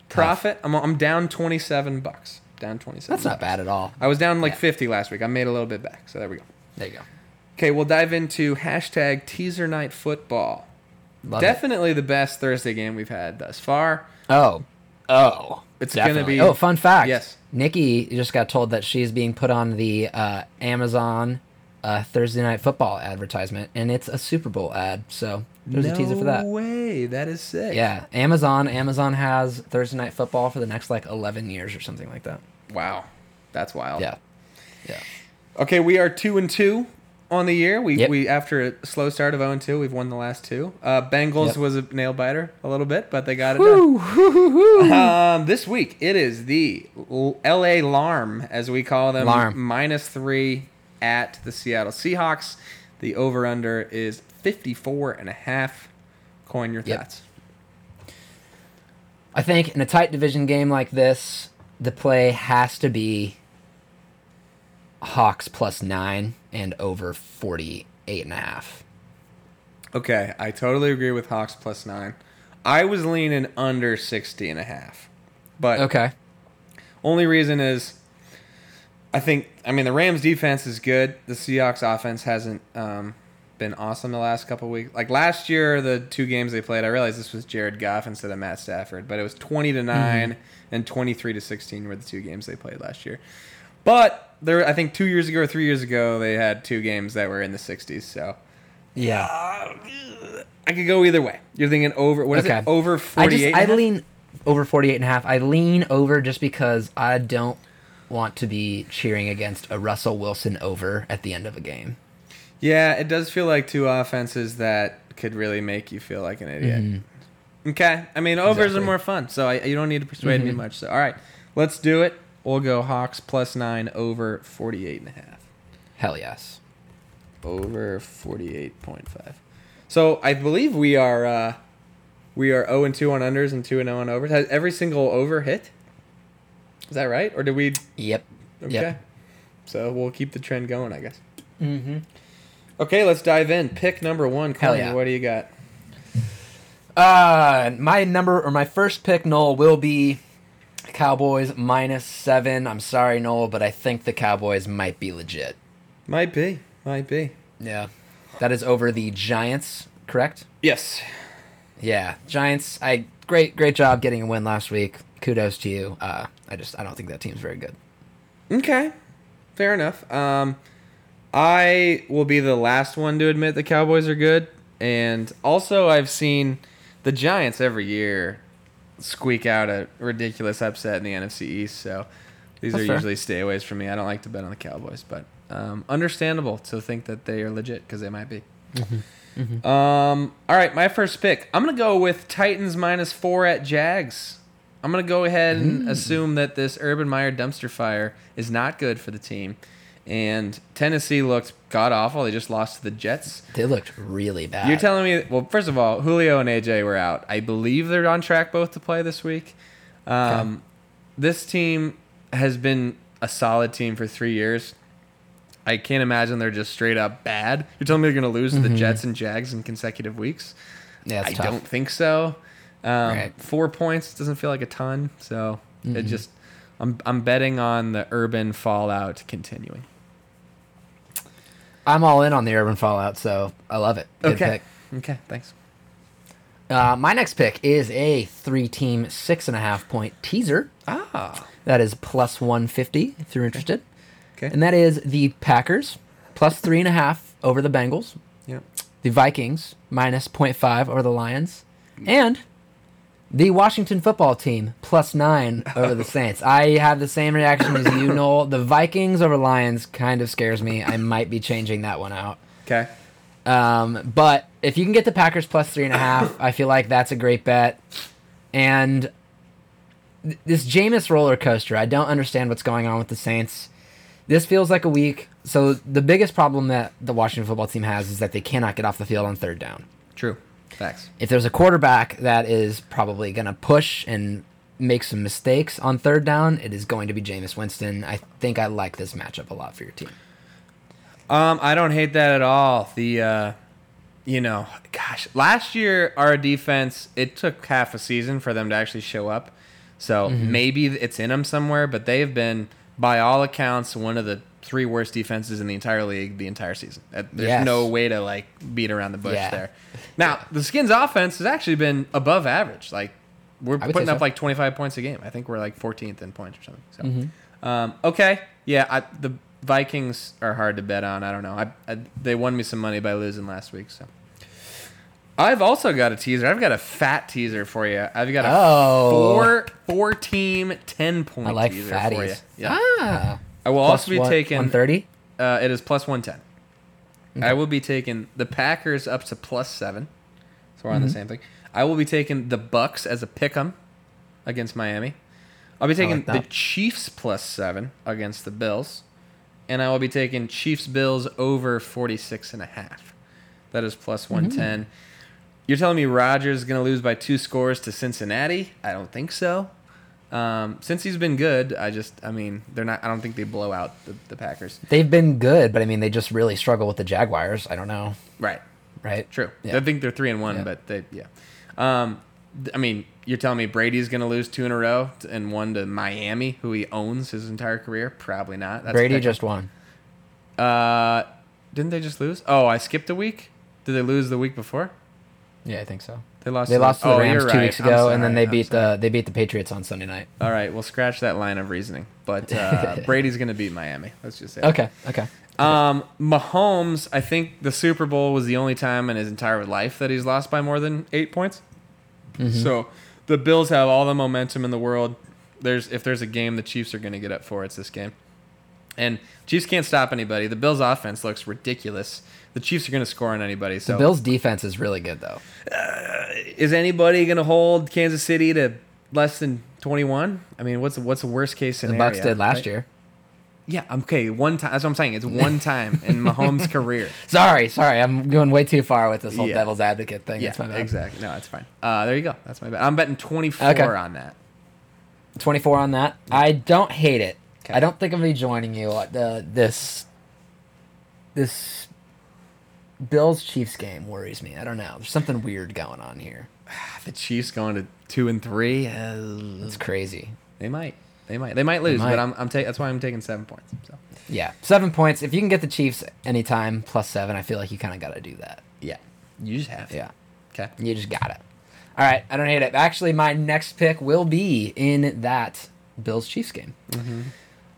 Profit. I'm, I'm down twenty seven bucks. Down twenty seven. That's not bad at all. I was down like Yeah. fifty last week. I made a little bit back. So there we go. There you go. Okay, we'll dive into hashtag teaser night football. Love it. Definitely the best Thursday game we've had thus far. Oh. Oh. It's gonna be- Oh, fun fact. Yes. Nikki just got told that she's being put on the uh, Amazon uh, Thursday night football advertisement, and it's a Super Bowl ad. So there's a teaser for that. No way. That is sick. Yeah, Amazon. Amazon has Thursday night football for the next like 11 years or something like that. Wow. That's wild. Yeah. Yeah. Okay, we are two and two on the year. We Yep. we after a slow start of zero and two, we've won the last two. Uh, Bengals Yep. was a nail biter a little bit, but they got it done. Um, this week it is the L.A. Larm, as we call them, Larm. minus three at the Seattle Seahawks. The over under is 54 and a half. Coyne your Yep. thoughts. I think in a tight division game like this, the play has to be Hawks plus nine and over 48 and a half. Okay, I totally agree with Hawks plus nine. I was leaning under 60 and a half. But Okay. Only reason is, I think, I mean, the Rams defense is good. The Seahawks offense hasn't um, been awesome the last couple weeks. Like last year, the two games they played, I realized this was Jared Goff instead of Matt Stafford, but it was 20 to 9 and 23 to 16 were the two games they played last year. But there, I think two years ago or three years ago, they had two games that were in the 60s. So Yeah. I could go either way. You're thinking over, what is Okay. it? Over I 48? just and a I lean over 48 and a half. I lean over just because I don't want to be cheering against a Russell Wilson over at the end of a game. Yeah, it does feel like two offenses that could really make you feel like an idiot. Mm-hmm. Okay, I mean overs are more fun, so I, you don't need to persuade me mm-hmm. much. So all right, let's do it. We'll go Hawks plus nine over 48 and a half. Hell yes. Over 48.5. So I believe we are uh, we are 0 and 2 on unders and 2 and 0 on overs. Has every single over hit? Is that right? Or did we? Yep. Okay. Yep. So we'll keep the trend going, I guess. Mm-hmm. Okay, let's dive in. Pick number one. Colin, yeah. What do you got? Uh, my number or my first pick, Knoll, will be Cowboys minus seven. I'm sorry, Knoll, but I think the Cowboys might be legit. Might be. Might be. Yeah. That is over the Giants, correct? Yes. Yeah, Giants. I great great job getting a win last week. Kudos to you. Uh, I just I don't think that team's very good. Okay. Fair enough. Um, I will be the last one to admit the Cowboys are good, and also I've seen the Giants every year squeak out a ridiculous upset in the NFC East. So these That's are fair. usually stayaways for me. I don't like to bet on the Cowboys, but um, understandable to think that they are legit because they might be. Um, all right, my first pick. I'm gonna go with Titans minus four at Jags. I'm gonna go ahead and assume that this Urban Meyer dumpster fire is not good for the team, And Tennessee looked god awful. They just lost to the Jets. They looked really bad. You're telling me, well, first of all, Julio and AJ were out. I believe they're on track both to play this week. Um, This team has been a solid team for three years. I can't imagine they're just straight up bad. You're telling me they're going to lose to the Jets and Jags in consecutive weeks? yeah, I tough. don't think so. Um, Right. Four points doesn't feel like a ton, so it just I'm I'm betting on the urban fallout continuing. I'm all in on the urban fallout, so I love it. Good okay, pick. okay, thanks. Uh, my next pick is a three-team six and a half point teaser. Ah, That is plus 150 if you're interested. okay, And that is the Packers plus three and a half over the Bengals, yeah. the Vikings minus 0.5 over the Lions, and the Washington football team plus nine over the Saints. I have the same reaction as you, Knoll. The Vikings over Lions kind of scares me. I might be changing that one out. Okay, Um, but if you can get the Packers plus three and a half, I feel like that's a great bet. And th- this Jameis roller coaster, I don't understand what's going on with the Saints. This feels like a week. So the biggest problem that the Washington football team has is that they cannot get off the field on third down. Facts. If there's a quarterback that is probably going to push and make some mistakes on third down, it is going to be Jameis Winston. I think I like this matchup a lot for your team. Um, I don't hate that at all. The, uh, you know, gosh, last year our defense it took half a season for them to actually show up. So Mm-hmm. maybe it's in them somewhere, but they've been, by all accounts, one of the three worst defenses in the entire league the entire season. Uh, There's Yes. no way to like beat around the bush Yeah. there. Now the Skins offense has actually been above average. Like we're putting up so. like 25 points a game. I think we're like 14th in points or something. So, Mm-hmm. um, okay, yeah, I, the Vikings are hard to bet on. I don't know. I, I they won me some money by losing last week. So I've also got a teaser. I've got a fat teaser for you. I've got a Oh. four four team ten point I like teaser for you. fatties. Yeah. Ah. I will also be taking 130. uh, it is plus 110. I will be taking the Packers up to plus seven. So we're on Mm-hmm. the same thing. I will be taking the Bucks as a pick 'em against Miami. I'll be taking like the. Chiefs plus seven against the Bills. And I will be taking Chiefs Bills over 46 and a half. That is plus 110. Mm-hmm. You're telling me Rodgers is going to lose by two scores to Cincinnati? I don't think so. Um, since he's been good, I just, I mean, they're not. I don't think they blow out the, the Packers. They've been good, but I mean, they just really struggle with the Jaguars. I don't know, Right. right? True. Yeah. I think they're three and one, Yeah. but they yeah. Um, I mean, you're telling me Brady's going to lose two in a row and one to Miami, who he owns his entire career? Probably not. That's Brady just won. Uh, didn't they just lose? Oh, I skipped a week. Did they lose the week before? Yeah, I think so. They lost. They to lost to the oh, Rams two right. weeks ago, and then they I'm beat sorry. the they beat the Patriots on Sunday night. All right, we'll scratch that line of reasoning. But uh, Brady's going to beat Miami. Let's just say. that. Okay, okay. Um, Mahomes, I think the Super Bowl was the only time in his entire life that he's lost by more than eight points. So the Bills have all the momentum in the world. There's if there's a game the Chiefs are going to get up for, it's this game. And Chiefs can't stop anybody. The Bills' offense looks ridiculous. The Chiefs are going to score on anybody. So The Bills' defense is really good, though. is anybody going to hold Kansas City to less than 21? I mean, what's the, what's the worst case scenario? The? Bucks did last right? year. Yeah, okay, one time. That's what I'm saying. It's one time in Mahomes' career. Sorry, sorry, I'm going way too far with this whole Yeah. devil's advocate thing. Yeah, That's my bad. exactly. No, that's fine. Uh, there you go. That's my bet. I'm betting 24 Okay. on that. 24 on that. I don't hate it. Okay. I don't think I'm gonna be joining you. Uh, The this this Bills Chiefs game worries me. I don't know. There's something weird going on here. The Chiefs going to two and three. Uh, It's crazy. they might. They might. They might lose, might. but I'm. I'm taking. That's why I'm taking seven points. So Yeah, seven points. If you can get the Chiefs anytime plus seven, I feel like you kind of got to do that. yeah, you just have. to. Yeah, Okay. you just got it. All right, I don't hate it. Actually, my next pick will be in that Bills Chiefs game.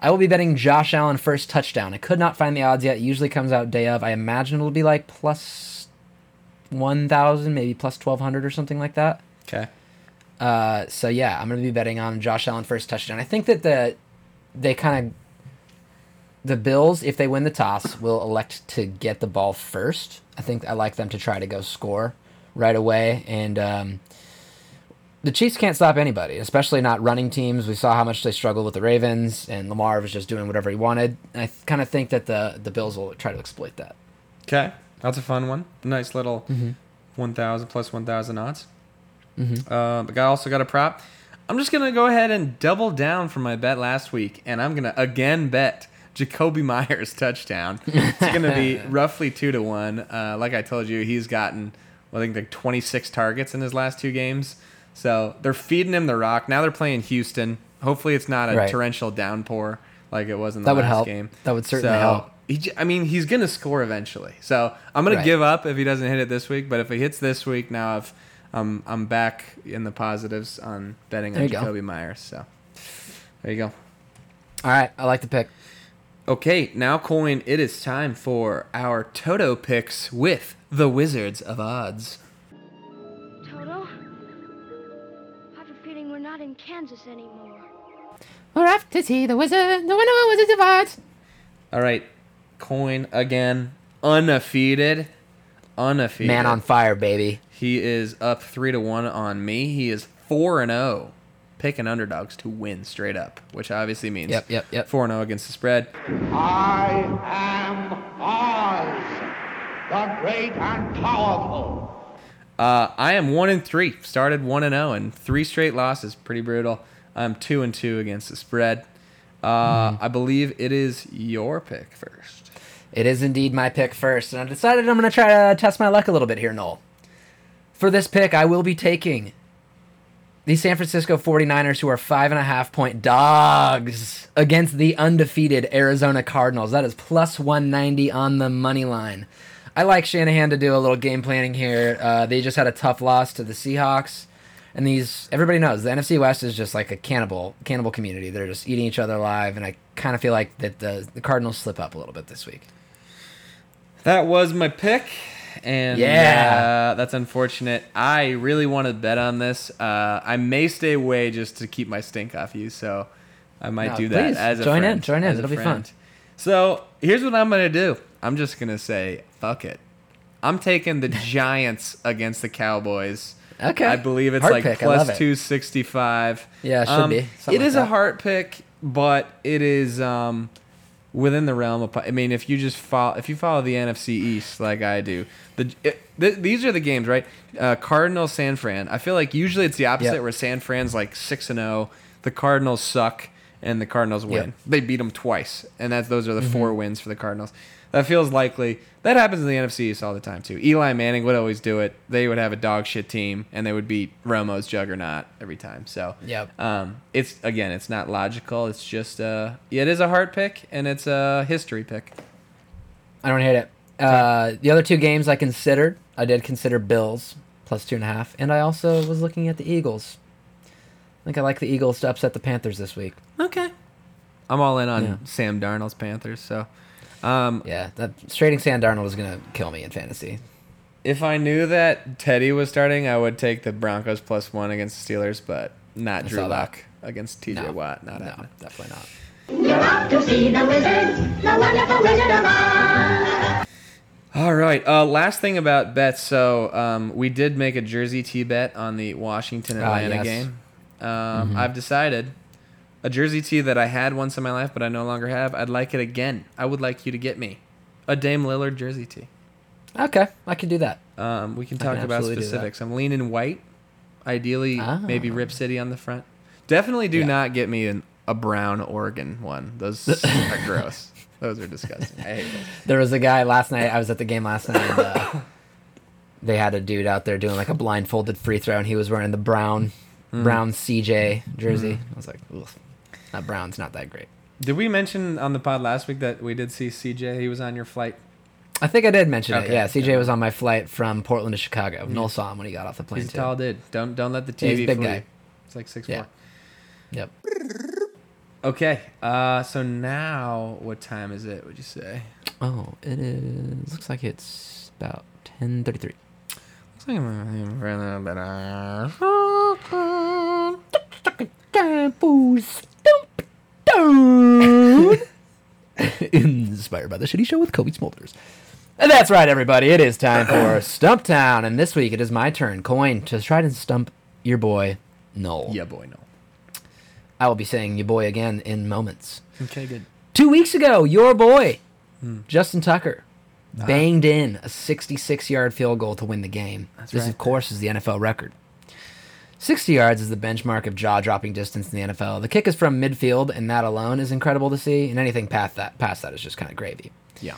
I will be betting Josh Allen first touchdown. I could not find the odds yet. It usually comes out day of. I imagine it'll be like plus one thousand, maybe plus twelve hundred or something like that. Okay. Uh, so yeah, I'm gonna be betting on Josh Allen first touchdown. I think that the they kind of the Bills, if they win the toss, will elect to get the ball first. I think I like them to try to go score right away, and um, the Chiefs can't stop anybody, especially not running teams. We saw how much they struggled with the Ravens, and Lamar was just doing whatever he wanted. And I kind of think that the the Bills will try to exploit that. Okay, that's a fun one. Nice little Mm-hmm. 1,000 plus 1,000 odds. Uh, but I also got a prop. I'm just gonna go ahead and double down from my bet last week, and I'm gonna again bet Jakobi Meyers touchdown. It's gonna be roughly two to one. Uh, like I told you, he's gotten I think like 26 targets in his last two games. So they're feeding him the rock. Now they're playing Houston. Hopefully, it's not a Right. torrential downpour like it was in the That would last help. game. That would certainly So, help. He, I mean, he's gonna score eventually. So I'm gonna give up if he doesn't hit it this week. But if he hits this week, now I've, um, I'm back in the positives on betting There on you go. Meyers. So there you go. All right, I like the pick. Okay, now Coyne. It is time for our Toto picks with the Wizards of Odds. Kansas anymore. We're off to see the wizard, the winner of Wizards of Odds. All right, Coyne again, undefeated, undefeated. Man on fire, baby. He is up three to one on me. He is four and zero, picking underdogs to win straight up, which obviously means Yep, yep, yep. four and zero against the spread. I am Oz, the great and powerful. Uh, I am one and three. Started one and zero and three straight losses. Pretty brutal. I'm two and two against the spread. Uh, Mm-hmm. I believe it is your pick first. It is indeed my pick first, and I decided I'm going to try to test my luck a little bit here, Knoll. For this pick, I will be taking the San Francisco 49ers, who are five and a half point dogs against the undefeated Arizona Cardinals. That is plus 190 on the money line. I like Shanahan to do a little game planning here. Uh, they just had a tough loss to the Seahawks. And these, everybody knows the NFC West is just like a cannibal, cannibal community. They're just eating each other alive, and I kind of feel like that the, the Cardinals slip up a little bit this week. That was my pick, and Yeah. uh, that's unfortunate. I really want to bet on this. Uh, I may stay away just to keep my stink off you, so I might No, do that please, as a join in, join in, It'll be fun. So here's what I'm gonna do. I'm just gonna say fuck it. I'm taking the Giants against the Cowboys. Okay. I believe it's Heart like pick, plus love it. 265. Yeah, it should Um, be. It Something is like a heart pick, but it is um, within the realm of. I mean, if you just follow, if you follow the NFC East like I do, the it, th- these are the games, right? Uh, Cardinals, San Fran. I feel like usually it's the opposite, Yep. where San Fran's like six and zero, the Cardinals suck, and the Cardinals win. Yep. Mm-hmm. They beat them twice, and that's those are the four wins for the Cardinals. That feels likely. That happens in the NFC East all the time too. Eli Manning would always do it. They would have a dog shit team, and they would beat Romo's juggernaut every time. So Yep. um, it's again, it's not logical. It's just uh, yeah, it is a heart pick, and it's a history pick. I don't hate it. Uh, the other two games I considered, I did consider Bills plus two and a half, and I also was looking at the Eagles. I think I like the Eagles to upset the Panthers this week. Okay, I'm all in on Yeah. Sam Darnold's Panthers. So um, Yeah, that trading Sam Darnold is gonna kill me in fantasy. if I knew that Teddy was starting, I would take the Broncos plus one against the Steelers, but not I Drew saw that. Lock against T.J. No, Watt. Not no, happening. definitely not. You're off to see the wizard, the wonderful wizard of Oz. All right. Uh, last thing about bets. So um, we did make a Jersey T bet on the Washington Ah, Atlanta yes. game. Um, I've decided a Jersey T that I had once in my life, but I no longer have. I'd like it again. I would like you to get me a Dame Lillard Jersey T. Okay, I can do that. Um, we can talk can about absolutely do that. specifics. I'm leaning white. Ideally, Ah. maybe Rip City on the front. Definitely do Yeah. not get me an, a brown Oregon one. Those are gross. Those are disgusting. I hate those. There was a guy last night. I was at the game last night. And, uh, they had a dude out there doing like a blindfolded free throw, and he was wearing the brown, Hmm. brown CJ jersey. I was like, Ugh, that brown's not that great. Did we mention on the pod last week that we did see CJ? He was on your flight. I think I did mention it. Yeah, CJ was on my flight from Portland to Chicago. Knoll saw him when he got off the plane He's a tall dude. Don't don't let the Yeah, TV he's a big guy. you. It's like six Yeah. four. Yep. Okay. Uh, so now what time is it? Would you say? Oh, it is. Looks like it's about ten thirty-three. Looks like I'm running a little bit. Inspired by the Shitty Show with Kobe Smolders. And that's right, everybody. It is time for Stumptown, and this week it is my turn, Coyne, to try to stump your boy Knoll. Yeah, boy, no. I will be saying your boy again in moments. Okay, good. Two weeks ago, your boy, Hmm. Justin Tucker, banged in a 66 yard field goal to win the game. That's this, right. of course, is the NFL record. 60 yards is the benchmark of jaw dropping distance in the NFL. The kick is from midfield, and that alone is incredible to see, and anything past that, past that is just kind of gravy. Yeah.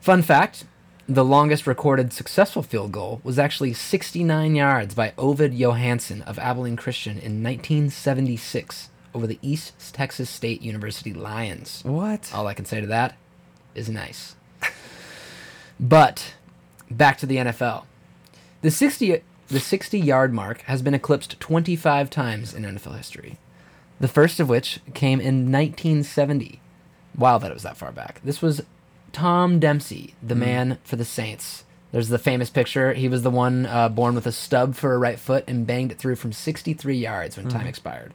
Fun fact the longest recorded successful field goal was actually 69 yards by Ove Johansson of Abilene Christian in 1976 over the East Texas State University Lions. What? All I can say to that is nice. but back to the NFL. The 60 the 60 yard mark has been eclipsed 25 times in NFL history. The first of which came in 1970. Wow, that it was that far back. This was Tom Dempsey, the man for the Saints. There's the famous picture. He was the one uh, born with a stub for a right foot and banged it through from 63 yards when time expired.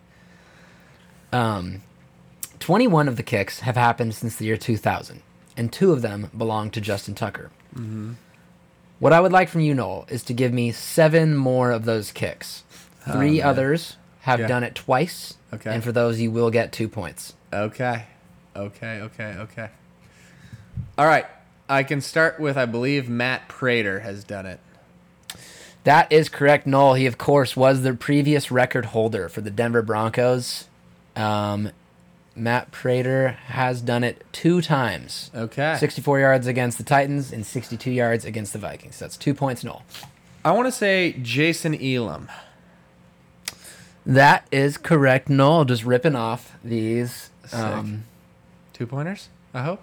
Um, 21 of the kicks have happened since the year 2000, and two of them belong to Justin Tucker. What I would like from you, Knoll, is to give me seven more of those kicks. Three man. others have Yeah. done it twice, Okay. and for those, you will get two points. Okay. Okay, okay, okay. All right. I can start with, I believe, Matt Prater has done it. That is correct, Knoll. He, of course, was the previous record holder for the Denver Broncos. Um, Matt Prater has done it two times. Okay. 64 yards against the Titans and 62 yards against the Vikings. That's two points, Knoll. I want to say Jason Elam. That is correct, Knoll Just ripping off these. Um, Two pointers, I hope.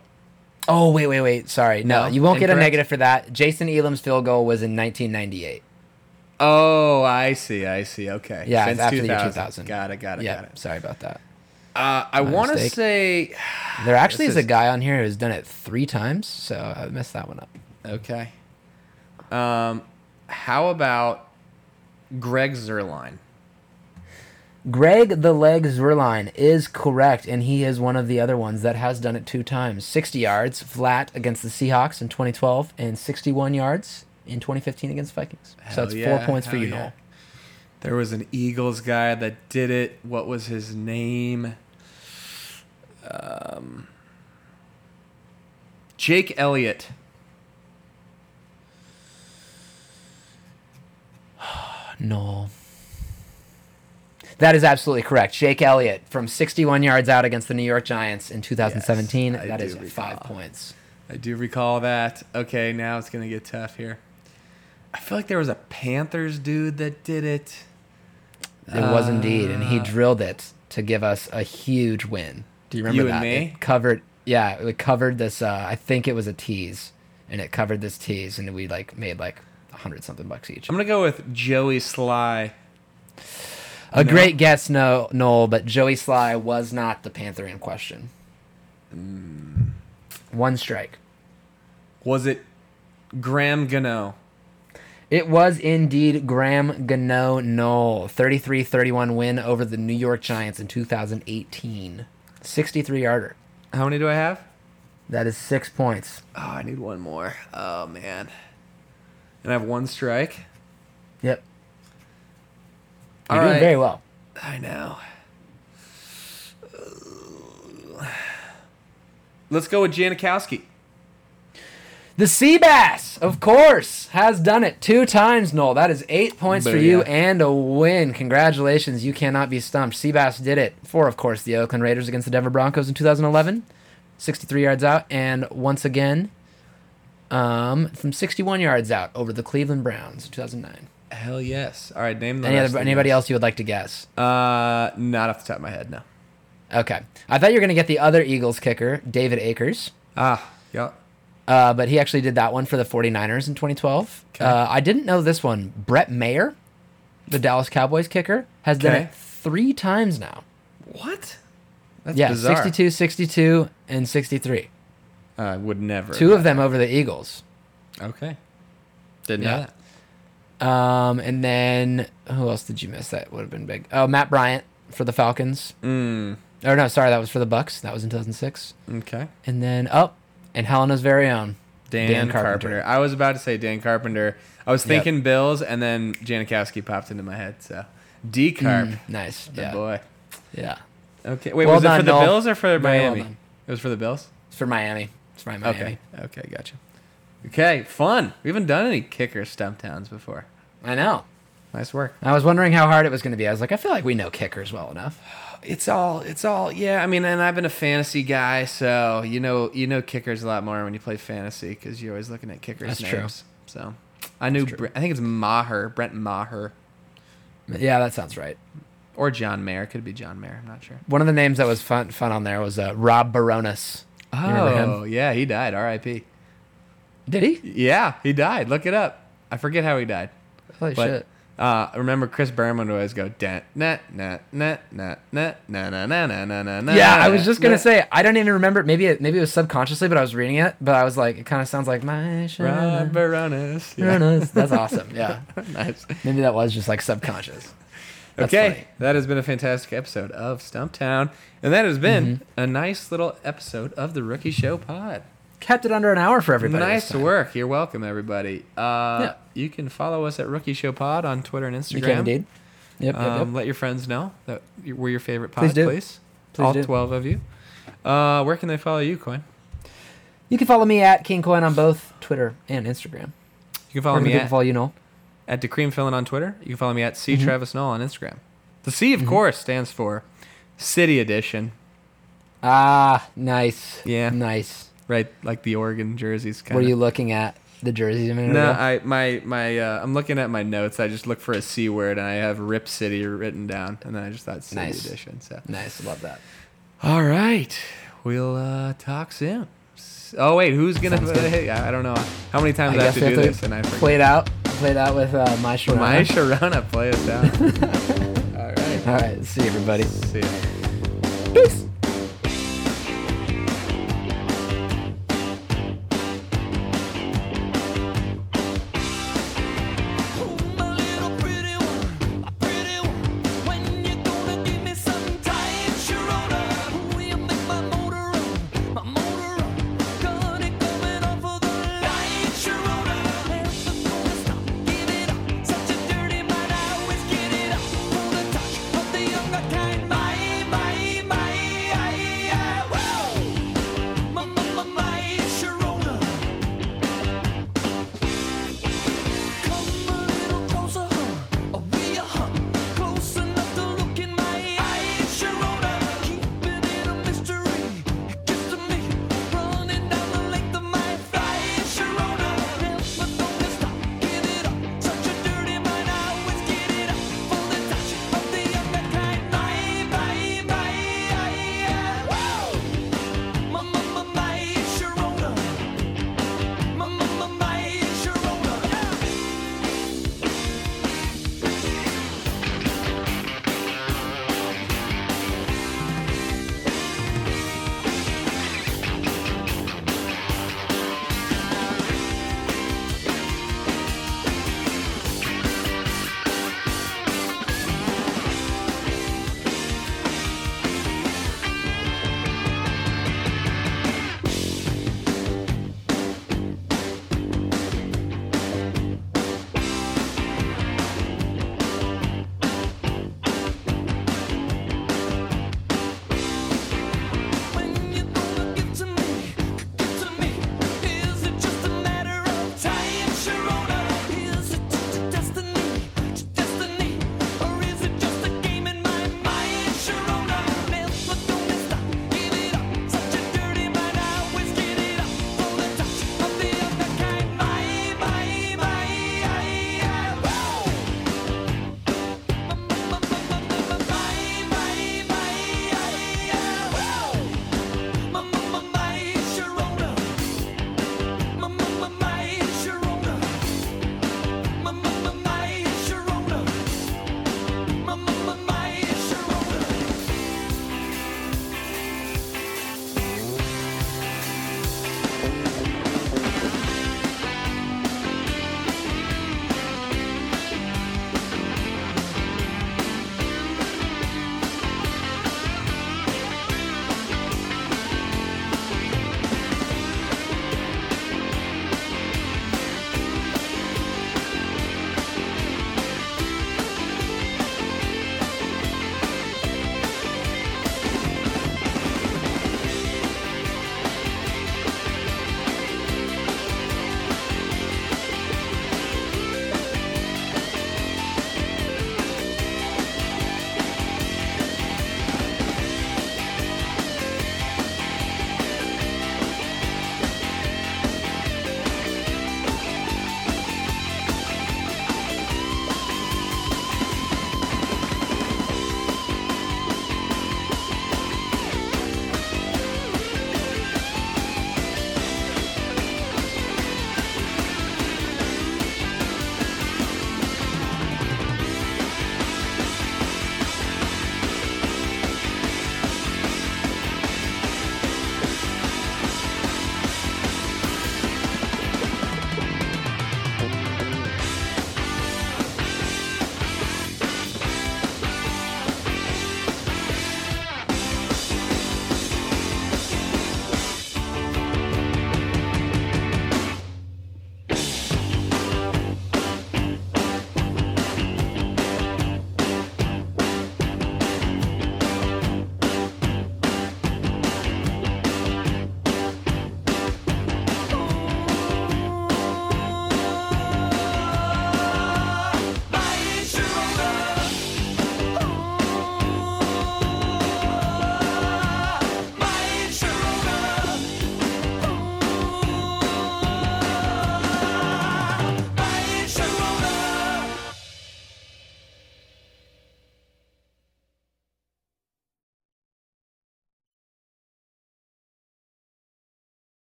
oh, wait, wait, wait. Sorry. No, No? you won't get a negative for that. Jason Elam's field goal was in 1998. Oh, I see. I see. Okay. Yeah, Since after the year 2000. Got it. Got it. yeah, Got it. sorry about that. Uh, I want to say. There actually This is a guy on here who's done it three times, so I messed that one up. Okay. Um, how about Greg Zuerlein? Greg the Leg Zuerlein is correct, and he is one of the other ones that has done it two times. 60 yards flat against the Seahawks in 2012, and 61 yards in 2015 against the Vikings. so Hell it's yeah, four points for you, yeah. Knoll. There was an Eagles guy that did it. What was his name? Um, Jake Elliott. No. That is absolutely correct. Jake Elliott from 61 yards out against the New York Giants in 2017. Yes, that is recall. five points. I do recall that. Okay, now it's gonna get tough here. I feel like there was a Panthers dude that did it. It was indeed, and Uh, he drilled it to give us a huge win. Do you remember You and that? me? It covered, yeah, it covered this. Uh, I think it was a tease, and it covered this tease, and we like made like a hundred something bucks each. I'm gonna go with Joey Slye. A No? great guess, no, Knoll, but Joey Slye was not the Panther in question. Hmm. One strike. Was it Graham Gano? It was indeed Graham Gano Knoll. 33 31 win over the New York Giants in 2018. 63 yarder. How many do I have? That is six points. Oh, I need one more. Oh man. And I have one strike. Yep. You're All doing right. very well. I know. Let's go with Janikowski. The Seabass, of course, has done it two times, Knoll. That is eight points for you and a win. Congratulations. You cannot be stumped. Seabass did it for, of course, the Oakland Raiders against the Denver Broncos in 2011. 63 yards out. And once again, um, from 61 yards out over the Cleveland Browns in 2009. Hell yes. All right, name the Any other, anybody else you would like to guess? Uh, not off the top of my head, no. Okay. I thought you were going to get the other Eagles kicker, David Akers. Ah, yeah. Uh, but he actually did that one for the 49ers in 2012. Okay. Uh, I didn't know this one. Brett Maher, the Dallas Cowboys kicker, has done it three times now. What? That's yeah, bizarre. 62, 62, and 63. I would never. Two of them over the Eagles. Okay. Didn't Yeah. know that. Um, and then who else did you miss? That would have been big. Oh, Matt Bryant for the Falcons. Mm, Or no, sorry, that was for the Bucks. That was in 2006. okay. And then oh, and Helena's very own Dan, Dan Carpenter. Carpenter. I was about to say Dan Carpenter. I was Yep. thinking Bills, and then Janikowski popped into my head. So D Carp. Mm, nice. The Yeah. boy. Yeah. Okay. Wait, Well was it done, for the. Bills or for well Miami? done. it was for the Bills? It's for Miami. It's for Miami. Okay. Okay, gotcha. Okay, fun. We haven't done any kicker stump towns before. I know. Nice work. I was wondering how hard it was going to be. I was like, I feel like we know kickers well enough. It's all it's all yeah, I mean, and I've been a fantasy guy, so you know you know kickers a lot more when you play fantasy cuz you're always looking at kickers That's true. So, I knew Bre- I think it's Maher, Brent Maher Yeah, that sounds right. or John Mayer. Could be John Mayer, I'm not sure. One of the names that was fun fun on there was uh, Rob Bironas. You remember him? Oh, yeah, he died. R.I.P. Did he? Yeah, he died. Look it up. I forget how he died. Holy But shit. Uh, remember, Chris Berman would always go net net net net net na na na na na na na. Yeah, I was just gonna say I don't even remember. Maybe it maybe it was subconsciously, but I was reading it. But I was like, it kind of sounds like my Rob Bironas. Bironas. That's awesome. Yeah, nice. maybe that was just like subconscious. That's okay, funny. that has been a fantastic episode of Stumptown, and that has been Mm-hmm. a nice little episode of the Rookie Show Pod. Kept it under an hour for everybody. nice work. You're welcome, everybody. Uh, Yeah. You can follow us at Rookie Show Pod on Twitter and Instagram. You can indeed. Yep, yep, Um, yep. Let your friends know that we're your favorite pod, Please do. please. Please All do. 12 of you. Uh, where can they follow you, Coyne? You can follow me at King Coin on both Twitter and Instagram. You can follow can me at, follow you, Knoll? at DeCreamFillin on Twitter. You can follow me at C Mm-hmm. Travis Knoll on Instagram. The C, of course, stands for City Edition. Ah, nice. Yeah. Nice. Right, like the Oregon jerseys. Kind Were you looking at the jerseys a minute No, ago? I my my uh, I'm looking at my notes. I just look for a C word and I have Rip City written down, and then I just thought City Nice. Edition. So Nice. Love that. all right, we'll uh, talk soon. Oh wait, who's gonna? Hey, I I don't know how many times I, have to do this, and I forget. play it out. Play it out with uh, my Sharona. My Sharona, play us down. all right, All right. See you, everybody. see ya.